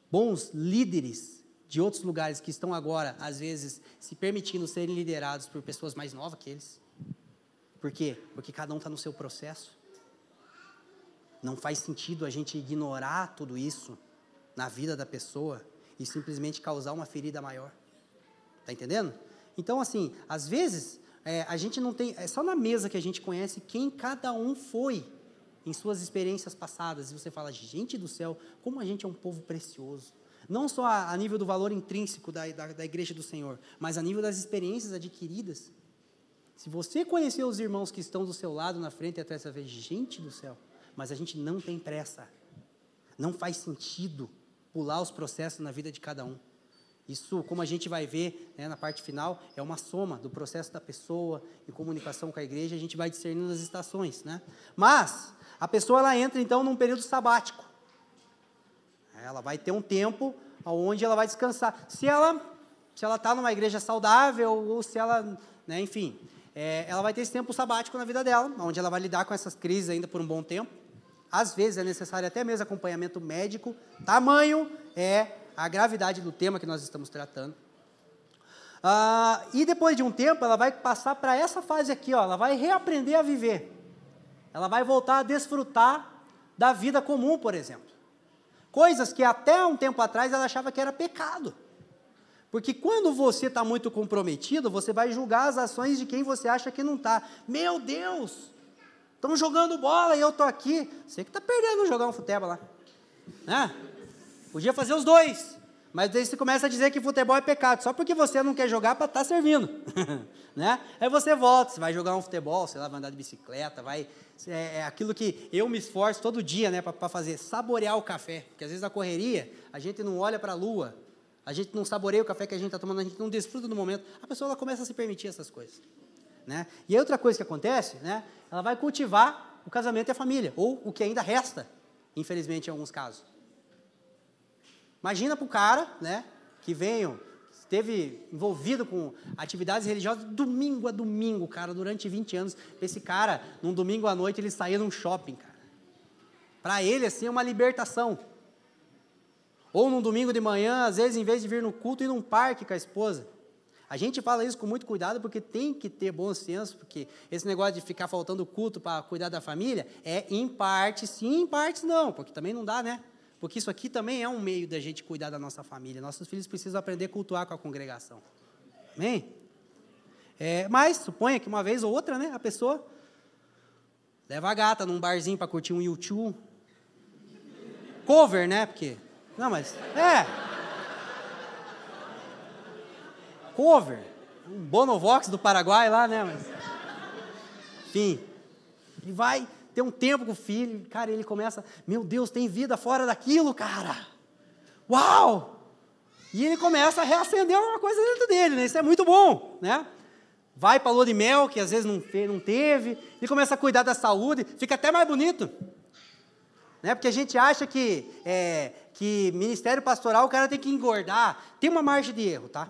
B: bons líderes de outros lugares que estão agora, às vezes, se permitindo serem liderados por pessoas mais novas que eles. Por quê? Porque cada um está no seu processo. Não faz sentido a gente ignorar tudo isso na vida da pessoa e simplesmente causar uma ferida maior. Tá entendendo? Então, assim, às vezes, é, a gente não tem. É só na mesa que a gente conhece quem cada um foi em suas experiências passadas. E você fala, gente do céu, como a gente é um povo precioso. Não só a, nível do valor intrínseco da, da, da igreja do Senhor, mas a nível das experiências adquiridas. Se você conhecer os irmãos que estão do seu lado, na frente e atrás, você vai gente do céu, mas a gente não tem pressa. Não faz sentido pular os processos na vida de cada um. Isso, como a gente vai ver né, na parte final, é uma soma do processo da pessoa em comunicação com a igreja, a gente vai discernindo as estações. Né? Mas, a pessoa ela entra então num período sabático. Ela vai ter um tempo onde ela vai descansar. Se ela se ela está numa igreja saudável ou se ela, né, enfim, é, ela vai ter esse tempo sabático na vida dela, onde ela vai lidar com essas crises ainda por um bom tempo. Às vezes é necessário até mesmo acompanhamento médico. Tamanho é a gravidade do tema que nós estamos tratando. Ah, e depois de um tempo, ela vai passar para essa fase aqui, ó, ela vai reaprender a viver. Ela vai voltar a desfrutar da vida comum, por exemplo. Coisas que até um tempo atrás ela achava que era pecado. Porque quando você está muito comprometido, você vai julgar as ações de quem você acha que não está. Meu Deus, estão jogando bola e eu estou aqui. Você que está perdendo jogar um futebol lá. Né? Podia fazer os dois. Mas daí você começa a dizer que futebol é pecado, só porque você não quer jogar para estar tá servindo. *laughs* né? Aí você volta, você vai jogar um futebol, sei lá, vai andar de bicicleta, vai. É, é aquilo que eu me esforço todo dia né, para fazer, saborear o café. Porque às vezes na correria, a gente não olha para a lua, a gente não saboreia o café que a gente está tomando, a gente não desfruta do momento, a pessoa ela começa a se permitir essas coisas. Né? E aí outra coisa que acontece, né, ela vai cultivar o casamento e a família, ou o que ainda resta, infelizmente em alguns casos. Imagina para o cara né, que veio, esteve envolvido com atividades religiosas domingo a domingo, cara, durante 20 anos. Esse cara, num domingo à noite, ele saía num shopping, cara. Para ele, assim, é uma libertação. Ou num domingo de manhã, às vezes, em vez de vir no culto, ir num parque com a esposa. A gente fala isso com muito cuidado porque tem que ter bom senso, porque esse negócio de ficar faltando culto para cuidar da família é em parte sim, em partes não, porque também não dá, né? Porque isso aqui também é um meio da gente cuidar da nossa família. Nossos filhos precisam aprender a cultuar com a congregação. Amém? É, mas suponha que uma vez ou outra, né, a pessoa leva a gata num barzinho para curtir um YouTube. Cover, né? Porque não, mas. É. Cover. Um Bonovox do Paraguai lá, né? Mas, enfim. E vai ter um tempo com o filho. Cara, ele começa. Meu Deus, tem vida fora daquilo, cara. Uau! E ele começa a reacender uma coisa dentro dele, né? Isso é muito bom, né? Vai para a lua de mel, que às vezes não, não teve. Ele começa a cuidar da saúde. Fica até mais bonito. Né? Porque a gente acha que, é, que ministério pastoral o cara tem que engordar. Tem uma margem de erro, tá?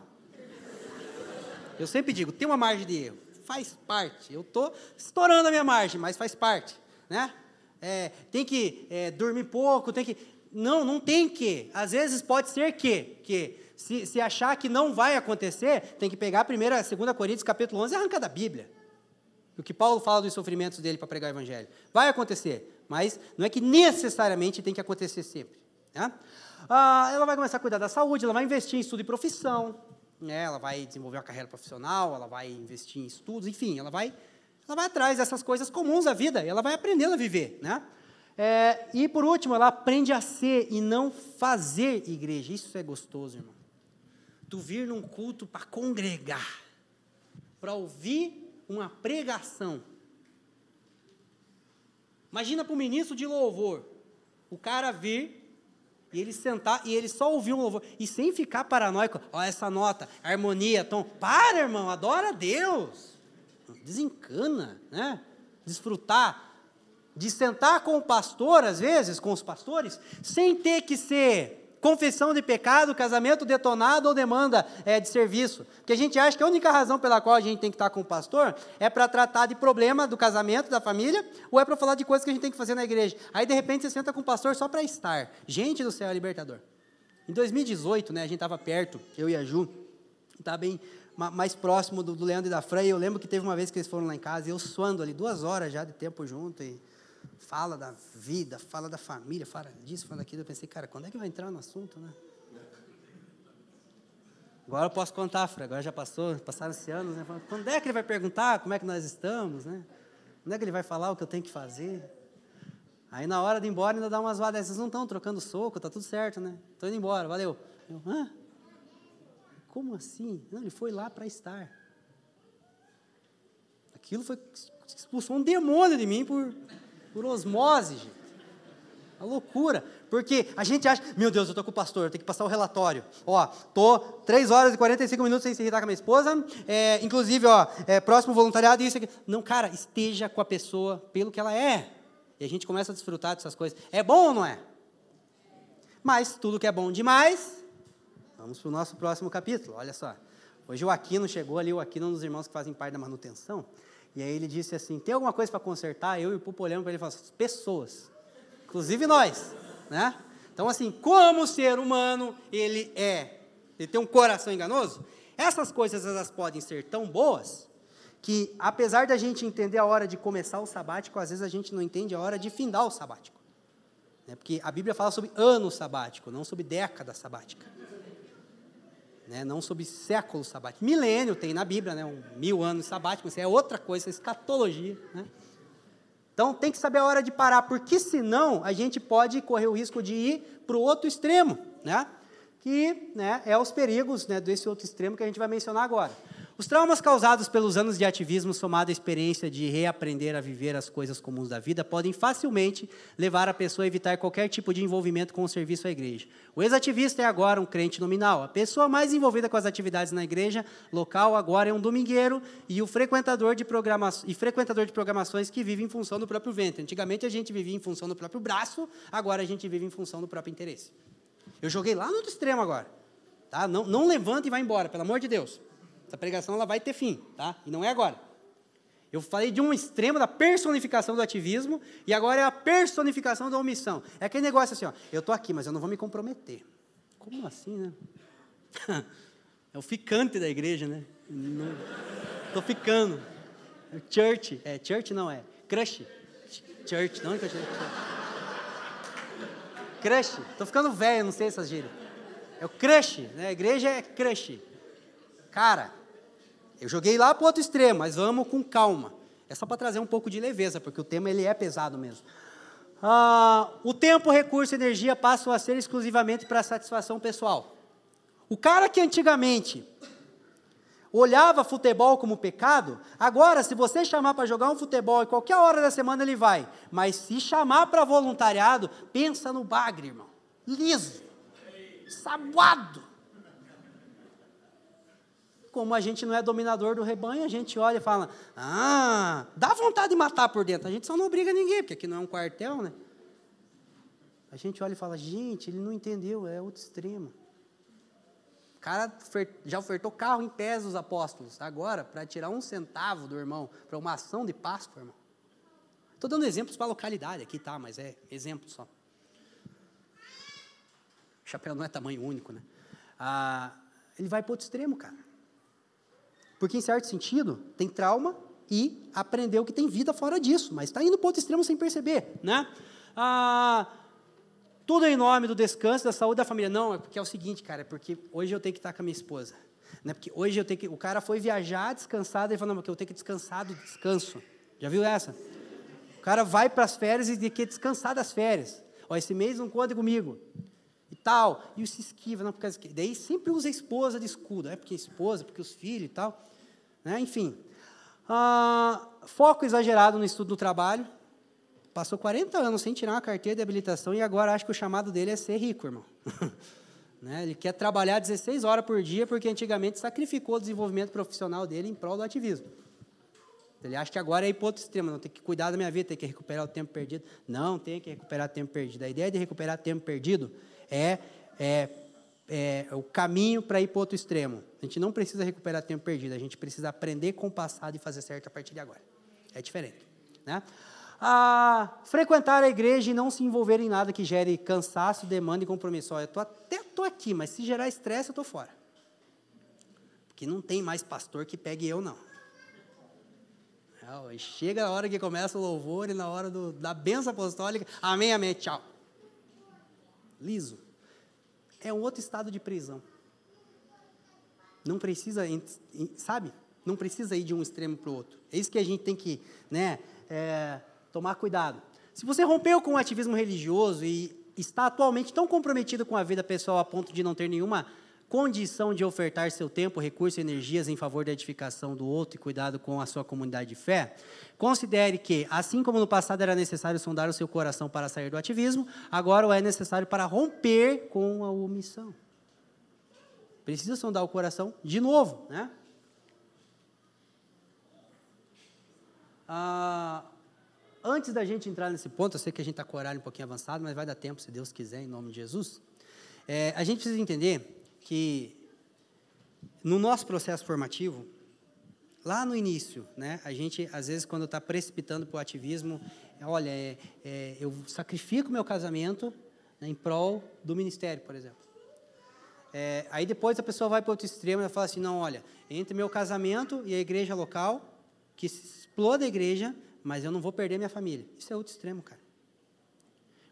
B: Eu sempre digo, tem uma margem de erro. Faz parte. Eu estou estourando a minha margem, mas faz parte. Né? É, tem que é, dormir pouco, tem que. Não, não tem que. Às vezes pode ser que. que se, se achar que não vai acontecer, tem que pegar a primeira, a 2 Coríntios capítulo 11 e arrancar da Bíblia. O que Paulo fala dos sofrimentos dele para pregar o evangelho. Vai acontecer mas não é que necessariamente tem que acontecer sempre. Né? Ah, ela vai começar a cuidar da saúde, ela vai investir em estudo e profissão, né? ela vai desenvolver uma carreira profissional, ela vai investir em estudos, enfim, ela vai, ela vai atrás dessas coisas comuns da vida, ela vai aprendendo a viver. Né? É, e por último, ela aprende a ser e não fazer igreja. Isso é gostoso, irmão. Tu vir num culto para congregar, para ouvir uma pregação Imagina para o ministro de louvor, o cara vir e ele sentar e ele só ouvir um louvor. E sem ficar paranoico, ó, essa nota, harmonia, tom. Para, irmão, adora a Deus. Desencana, né? Desfrutar. De sentar com o pastor, às vezes, com os pastores, sem ter que ser confissão de pecado, casamento detonado ou demanda é, de serviço. Porque a gente acha que a única razão pela qual a gente tem que estar com o pastor é para tratar de problema do casamento, da família, ou é para falar de coisas que a gente tem que fazer na igreja. Aí, de repente, você senta com o pastor só para estar. Gente do céu, é libertador. Em 2018, né, a gente estava perto, eu e a Ju, estava bem mais próximo do, do Leandro e da e eu lembro que teve uma vez que eles foram lá em casa, e eu suando ali, duas horas já de tempo junto, e fala da vida, fala da família, fala disso, fala daquilo. Eu pensei, cara, quando é que vai entrar no assunto, né? Agora eu posso contar, Fran, agora já passou, passaram-se anos, né? Quando é que ele vai perguntar como é que nós estamos, né? Quando é que ele vai falar o que eu tenho que fazer? Aí na hora de ir embora ainda dá umas vadas, vocês não estão trocando soco, tá tudo certo, né? Estou indo embora, valeu. Eu, hã? Como assim? Não, ele foi lá para estar. Aquilo foi expulsou um demônio de mim por por osmose, gente. Uma loucura. Porque a gente acha, meu Deus, eu estou com o pastor, eu tenho que passar o relatório. Ó, tô 3 horas e 45 minutos sem se irritar com a minha esposa. É, inclusive, ó, é, próximo voluntariado, isso aqui. Não, cara, esteja com a pessoa pelo que ela é. E a gente começa a desfrutar dessas coisas. É bom ou não é? Mas tudo que é bom demais, vamos para o nosso próximo capítulo. Olha só. Hoje o Aquino chegou ali, o Aquino é um dos irmãos que fazem parte da manutenção. E aí ele disse assim: tem alguma coisa para consertar? Eu e o Pupo olhamos para ele e falamos: pessoas, inclusive nós, né? Então, assim, como ser humano ele é, ele tem um coração enganoso, essas coisas elas podem ser tão boas que, apesar da gente entender a hora de começar o sabático, às vezes a gente não entende a hora de findar o sabático. Né? Porque a Bíblia fala sobre ano sabático, não sobre década sabática né? não sobre século sabático. Milênio tem na Bíblia, né? um mil anos sabático, isso é outra coisa, é escatologia. Né? Então tem que saber a hora de parar, porque senão a gente pode correr o risco de ir para o outro extremo, né? que né, é os perigos né, desse outro extremo que a gente vai mencionar agora. Os traumas causados pelos anos de ativismo, somado à experiência de reaprender a viver as coisas comuns da vida, podem facilmente levar a pessoa a evitar qualquer tipo de envolvimento com o serviço à igreja. O ex-ativista é agora um crente nominal. A pessoa mais envolvida com as atividades na igreja local agora é um domingueiro e o frequentador de, programa e frequentador de programações que vive em função do próprio ventre. Antigamente a gente vivia em função do próprio braço, agora a gente vive em função do próprio interesse. Eu joguei lá no outro extremo agora. Tá? Não, não levanta e vai embora, pelo amor de Deus. Essa pregação ela vai ter fim, tá? E não é agora. Eu falei de um extremo da personificação do ativismo e agora é a personificação da omissão. É aquele negócio assim, ó, eu estou aqui, mas eu não vou me comprometer. Como assim, né? *laughs* É o ficante da igreja, né? Estou ficando. É church, é church não é, crush. Church, não é que eu Crush, estou ficando velho, não sei essas gírias. É o crush, né? A igreja é crush. Cara, eu joguei lá para o outro extremo, mas vamos com calma. É só para trazer um pouco de leveza, porque o tema ele é pesado mesmo. Ah, o tempo, recurso e energia passam a ser exclusivamente para satisfação pessoal. O cara que antigamente olhava futebol como pecado, agora, se você chamar para jogar um futebol em qualquer hora da semana, ele vai. Mas se chamar para voluntariado, pensa no bagre, irmão. Liso, sabuado como a gente não é dominador do rebanho, a gente olha e fala: ah, dá vontade de matar por dentro. A gente só não obriga ninguém, porque aqui não é um quartel, né? A gente olha e fala: gente, ele não entendeu, é outro extremo. O cara já ofertou carro em pés dos apóstolos, agora, para tirar um centavo do irmão, para uma ação de Páscoa, irmão. Estou dando exemplos para a localidade aqui, tá? Mas é exemplo só. O chapéu não é tamanho único, né? Ah, ele vai para outro extremo, cara. Porque, em certo sentido, tem trauma e aprendeu que tem vida fora disso, mas está indo para outro extremo sem perceber. Né? Ah, tudo em nome do descanso, da saúde da família. Não, é porque é o seguinte, cara, é porque hoje eu tenho que estar com a minha esposa. Né? Porque hoje eu tenho que. O cara foi viajar descansado e falou, não, porque eu tenho que descansar do descanso. Já viu essa? O cara vai para as férias e tem que descansar das férias. Ó, esse mês não conta comigo tal, e se esquiva, não, porque daí sempre usa a esposa de escudo, é porque a esposa, porque os filhos e tal, né? enfim. Ah, foco exagerado no estudo do trabalho, passou 40 anos sem tirar uma carteira de habilitação e agora acha que o chamado dele é ser rico, irmão. *laughs* né? Ele quer trabalhar 16 horas por dia porque antigamente sacrificou o desenvolvimento profissional dele em prol do ativismo. Ele acha que agora é ir para outro extremo, não tem que cuidar da minha vida, tem que recuperar o tempo perdido. Não, tem que recuperar o tempo perdido. A ideia de recuperar tempo perdido é, é, é o caminho para ir para outro extremo. A gente não precisa recuperar tempo perdido, a gente precisa aprender com o passado e fazer certo a partir de agora. É diferente. Né? A frequentar a igreja e não se envolver em nada que gere cansaço, demanda e compromisso. Olha, eu tô, até estou aqui, mas se gerar estresse, eu estou fora. Porque não tem mais pastor que pegue eu, não. Chega a hora que começa o louvor e na hora do, da benção apostólica, amém, amém, tchau. Liso. É um outro estado de prisão. Não precisa, sabe? Não precisa ir de um extremo para o outro. É isso que a gente tem que né, é, tomar cuidado. Se você rompeu com o ativismo religioso e está atualmente tão comprometido com a vida pessoal a ponto de não ter nenhuma condição de ofertar seu tempo, recursos e energias em favor da edificação do outro e cuidado com a sua comunidade de fé, considere que, assim como no passado era necessário sondar o seu coração para sair do ativismo, agora o é necessário para romper com a omissão. Precisa sondar o coração de novo, né? Ah, antes da gente entrar nesse ponto, eu sei que a gente está com o horário um pouquinho avançado, mas vai dar tempo, se Deus quiser, em nome de Jesus. É, a gente precisa entender que no nosso processo formativo, lá no início, né, a gente, às vezes, quando está precipitando para o ativismo, olha, é, é, eu sacrifico meu casamento né, em prol do ministério, por exemplo. É, aí depois a pessoa vai para outro extremo e fala assim, não, olha, entre meu casamento e a igreja local, que exploda a igreja, mas eu não vou perder minha família. Isso é outro extremo, cara.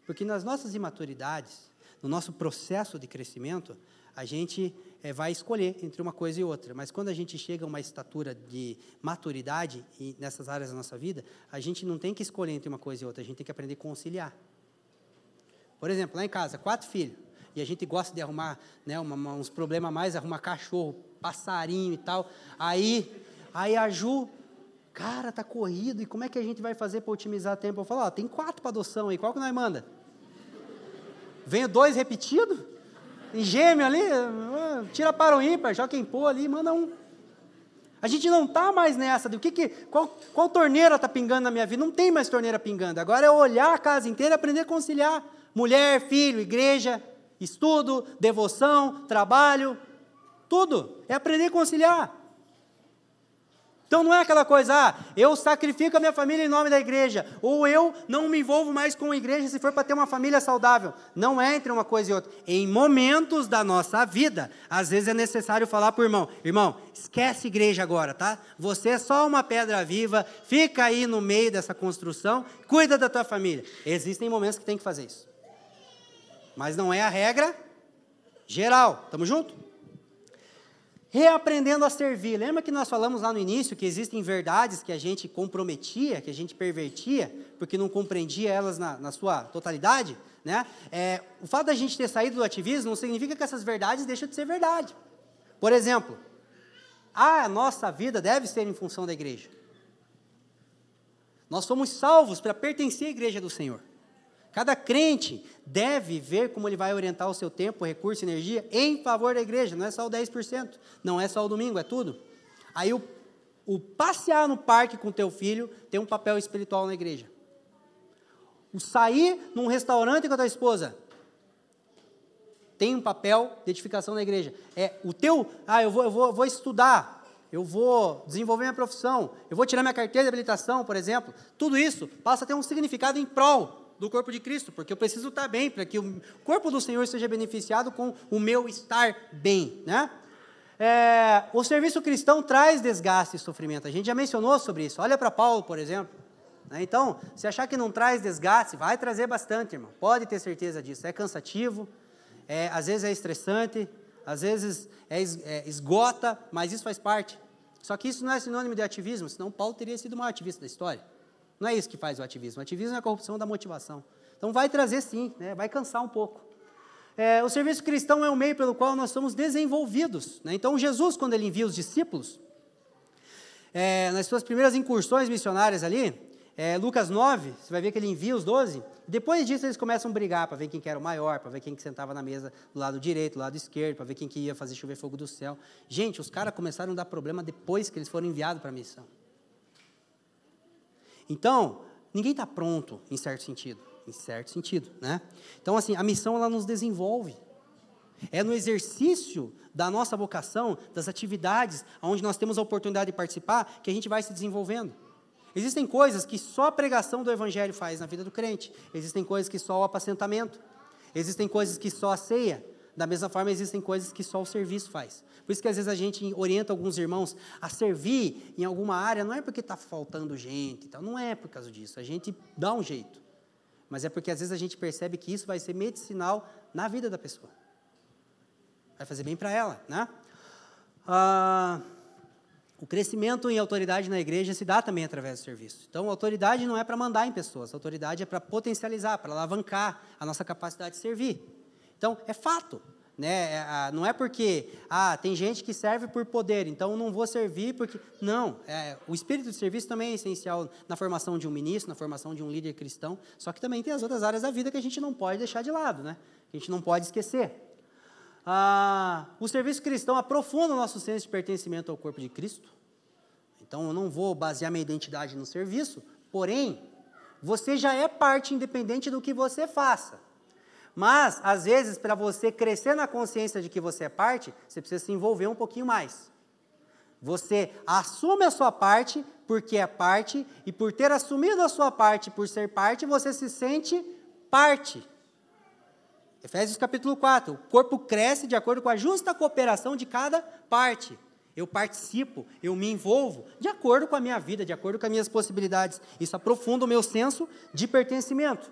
B: Porque nas nossas imaturidades, no nosso processo de crescimento, a gente é, vai escolher entre uma coisa e outra. Mas quando a gente chega a uma estatura de maturidade e nessas áreas da nossa vida, a gente não tem que escolher entre uma coisa e outra, a gente tem que aprender a conciliar. Por exemplo, lá em casa, quatro filhos, e a gente gosta de arrumar né, uma, uma, uns problemas mais, arrumar cachorro, passarinho e tal. Aí, aí a Ju, cara, tá corrido, e como é que a gente vai fazer para otimizar tempo? Eu falo, ó, tem quatro para adoção aí, qual que nós manda? Venho dois gêmeo ali, tira para o ímpar, joga quem pôr ali, manda um. A gente não está mais nessa de o que, que qual, qual torneira está pingando na minha vida. Não tem mais torneira pingando. Agora é olhar a casa inteira e aprender a conciliar. Mulher, filho, igreja, estudo, devoção, trabalho, tudo. É aprender a conciliar. Então não é aquela coisa, ah, eu sacrifico a minha família em nome da igreja, ou eu não me envolvo mais com a igreja se for para ter uma família saudável. Não é entre uma coisa e outra. Em momentos da nossa vida, às vezes é necessário falar para o irmão: irmão, esquece igreja agora, tá? Você é só uma pedra viva, fica aí no meio dessa construção, cuida da tua família. Existem momentos que tem que fazer isso. Mas não é a regra geral. Tamo junto? Reaprendendo a servir. Lembra que nós falamos lá no início que existem verdades que a gente comprometia, que a gente pervertia, porque não compreendia elas na, na sua totalidade? Né? É, o fato da gente ter saído do ativismo não significa que essas verdades deixam de ser verdade. Por exemplo, a nossa vida deve ser em função da igreja. Nós somos salvos para pertencer à igreja do Senhor. Cada crente deve ver como ele vai orientar o seu tempo, recurso energia em favor da igreja. Não é só o 10%, não é só o domingo, é tudo. Aí o, o passear no parque com teu filho tem um papel espiritual na igreja. O sair num restaurante com a tua esposa tem um papel de edificação na igreja. É o teu, ah, eu vou, eu vou, eu vou estudar, eu vou desenvolver minha profissão, eu vou tirar minha carteira de habilitação, por exemplo. Tudo isso passa a ter um significado em prol do corpo de Cristo, porque eu preciso estar bem, para que o corpo do Senhor seja beneficiado com o meu estar bem, né? É, o serviço cristão traz desgaste e sofrimento. A gente já mencionou sobre isso. Olha para Paulo, por exemplo. Né? Então, se achar que não traz desgaste, vai trazer bastante, irmão. Pode ter certeza disso. É cansativo, é, às vezes é estressante, às vezes é, é, esgota, mas isso faz parte. Só que isso não é sinônimo de ativismo, senão Paulo teria sido o maior ativista da história. Não é isso que faz o ativismo. O ativismo é a corrupção da motivação. Então vai trazer sim, né? vai cansar um pouco. É, o serviço cristão é o meio pelo qual nós somos desenvolvidos. Né? Então Jesus, quando ele envia os discípulos, é, nas suas primeiras incursões missionárias ali, é, Lucas 9, você vai ver que ele envia os 12. Depois disso, eles começam a brigar para ver quem que era o maior, para ver quem que sentava na mesa do lado direito, do lado esquerdo, para ver quem que ia fazer chover fogo do céu. Gente, os caras começaram a dar problema depois que eles foram enviados para a missão. Então, ninguém está pronto, em certo sentido. Em certo sentido, né? Então, assim, a missão ela nos desenvolve. É no exercício da nossa vocação, das atividades, onde nós temos a oportunidade de participar, que a gente vai se desenvolvendo. Existem coisas que só a pregação do Evangelho faz na vida do crente. Existem coisas que só o apacentamento. Existem coisas que só a ceia. Da mesma forma, existem coisas que só o serviço faz. Por isso que às vezes a gente orienta alguns irmãos a servir em alguma área, não é porque está faltando gente, então, não é por causa disso. A gente dá um jeito. Mas é porque às vezes a gente percebe que isso vai ser medicinal na vida da pessoa. Vai fazer bem para ela, né? Ah, o crescimento em autoridade na igreja se dá também através do serviço. Então, autoridade não é para mandar em pessoas, autoridade é para potencializar, para alavancar a nossa capacidade de servir. Então, é fato. Né? É, não é porque ah, tem gente que serve por poder, então não vou servir porque. Não, é, o espírito de serviço também é essencial na formação de um ministro, na formação de um líder cristão, só que também tem as outras áreas da vida que a gente não pode deixar de lado, né? que a gente não pode esquecer. Ah, o serviço cristão aprofunda o nosso senso de pertencimento ao corpo de Cristo. Então, eu não vou basear minha identidade no serviço, porém, você já é parte independente do que você faça. Mas, às vezes, para você crescer na consciência de que você é parte, você precisa se envolver um pouquinho mais. Você assume a sua parte porque é parte, e por ter assumido a sua parte, por ser parte, você se sente parte. Efésios capítulo 4. O corpo cresce de acordo com a justa cooperação de cada parte. Eu participo, eu me envolvo de acordo com a minha vida, de acordo com as minhas possibilidades. Isso aprofunda o meu senso de pertencimento.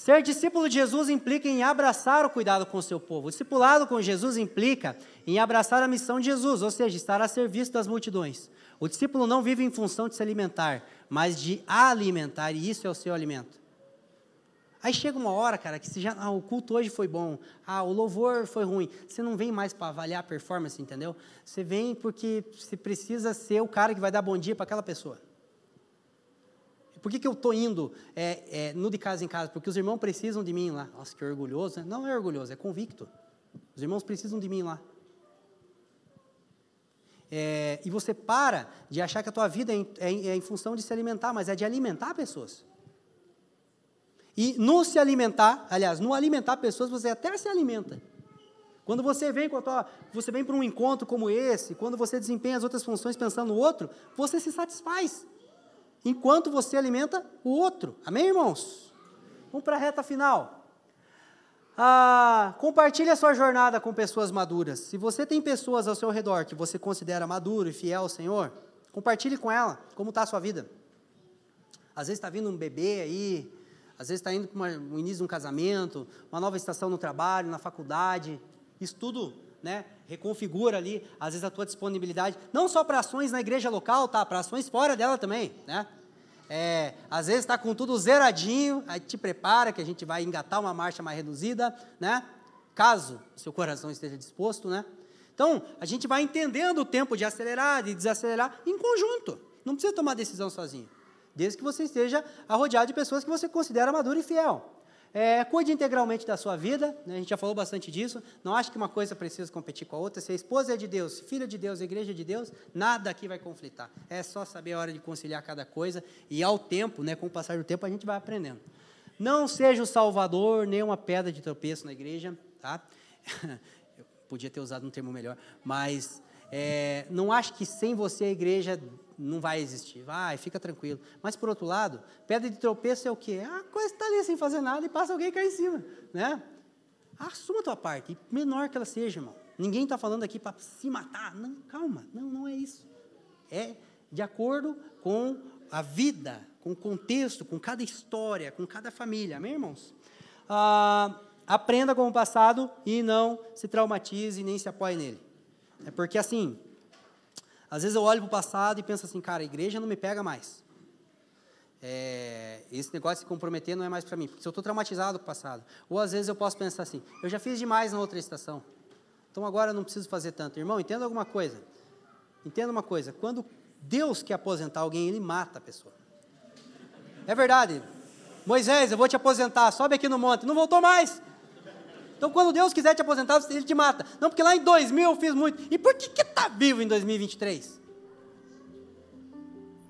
B: Ser discípulo de Jesus implica em abraçar o cuidado com o seu povo. O discipulado com Jesus implica em abraçar a missão de Jesus, ou seja, estar a serviço das multidões. O discípulo não vive em função de se alimentar, mas de alimentar, e isso é o seu alimento. Aí chega uma hora, cara, que você já, ah, o culto hoje foi bom, ah, o louvor foi ruim. Você não vem mais para avaliar a performance, entendeu? Você vem porque você precisa ser o cara que vai dar bom dia para aquela pessoa. Por que, que eu estou indo é, é, no de casa em casa? Porque os irmãos precisam de mim lá. Nossa, que orgulhoso. Né? Não é orgulhoso, é convicto. Os irmãos precisam de mim lá. É, e você para de achar que a tua vida é em, é, é em função de se alimentar, mas é de alimentar pessoas. E no se alimentar, aliás, no alimentar pessoas, você até se alimenta. Quando você vem você vem para um encontro como esse, quando você desempenha as outras funções pensando no outro, você se satisfaz. Enquanto você alimenta o outro. Amém, irmãos? Vamos para a reta final. Ah, compartilhe a sua jornada com pessoas maduras. Se você tem pessoas ao seu redor que você considera maduro e fiel ao Senhor, compartilhe com ela como está a sua vida. Às vezes está vindo um bebê aí, às vezes está indo para o início de um casamento, uma nova estação no trabalho, na faculdade. Isso tudo né, reconfigura ali, às vezes, a tua disponibilidade, não só para ações na igreja local, tá? Para ações fora dela também, né? É, às vezes está com tudo zeradinho, aí te prepara que a gente vai engatar uma marcha mais reduzida, né? Caso o seu coração esteja disposto, né? Então, a gente vai entendendo o tempo de acelerar, de desacelerar em conjunto. Não precisa tomar decisão sozinho desde que você esteja rodeado de pessoas que você considera maduro e fiel. É, cuide integralmente da sua vida, né? a gente já falou bastante disso. Não acho que uma coisa precisa competir com a outra. Se a esposa é de Deus, filha de Deus, igreja é de Deus, nada aqui vai conflitar. É só saber a hora de conciliar cada coisa e ao tempo, né, com o passar do tempo, a gente vai aprendendo. Não seja o salvador, nem uma pedra de tropeço na igreja, tá? *laughs* Eu podia ter usado um termo melhor, mas é, não acho que sem você a igreja não vai existir. Vai, fica tranquilo. Mas, por outro lado, pedra de tropeço é o quê? A coisa está ali sem fazer nada e passa alguém cai em cima. Né? Assuma a tua parte, menor que ela seja, irmão. Ninguém está falando aqui para se matar. Não, calma, não, não é isso. É de acordo com a vida, com o contexto, com cada história, com cada família. Amém, irmãos? Ah, aprenda com o passado e não se traumatize nem se apoie nele. É porque assim, às vezes eu olho para o passado e penso assim, cara, a igreja não me pega mais. É, esse negócio de se comprometer não é mais para mim, porque se eu estou traumatizado com o passado. Ou às vezes eu posso pensar assim, eu já fiz demais na outra estação, então agora eu não preciso fazer tanto. Irmão, entenda alguma coisa. Entenda uma coisa, quando Deus quer aposentar alguém, Ele mata a pessoa. É verdade. Moisés, eu vou te aposentar, sobe aqui no monte. Não voltou mais. Então, quando Deus quiser te aposentar, ele te mata. Não, porque lá em 2000 eu fiz muito. E por que está vivo em 2023?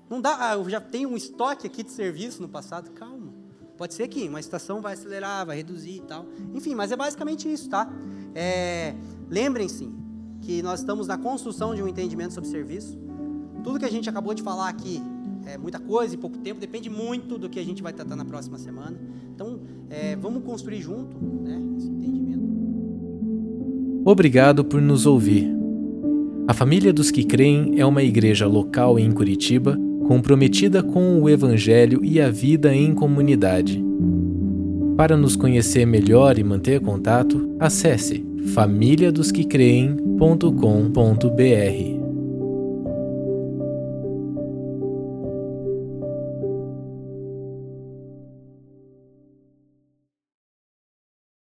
B: Não dá, ah, eu já tenho um estoque aqui de serviço no passado. Calma. Pode ser que uma estação vai acelerar, vai reduzir e tal. Enfim, mas é basicamente isso, tá? É, Lembrem-se que nós estamos na construção de um entendimento sobre serviço. Tudo que a gente acabou de falar aqui é muita coisa e pouco tempo, depende muito do que a gente vai tratar na próxima semana. Então, é, vamos construir junto né.
A: Obrigado por nos ouvir. A Família dos que Creem é uma igreja local em Curitiba comprometida com o Evangelho e a vida em comunidade. Para nos conhecer melhor e manter contato, acesse famíliadosquecreem.com.br.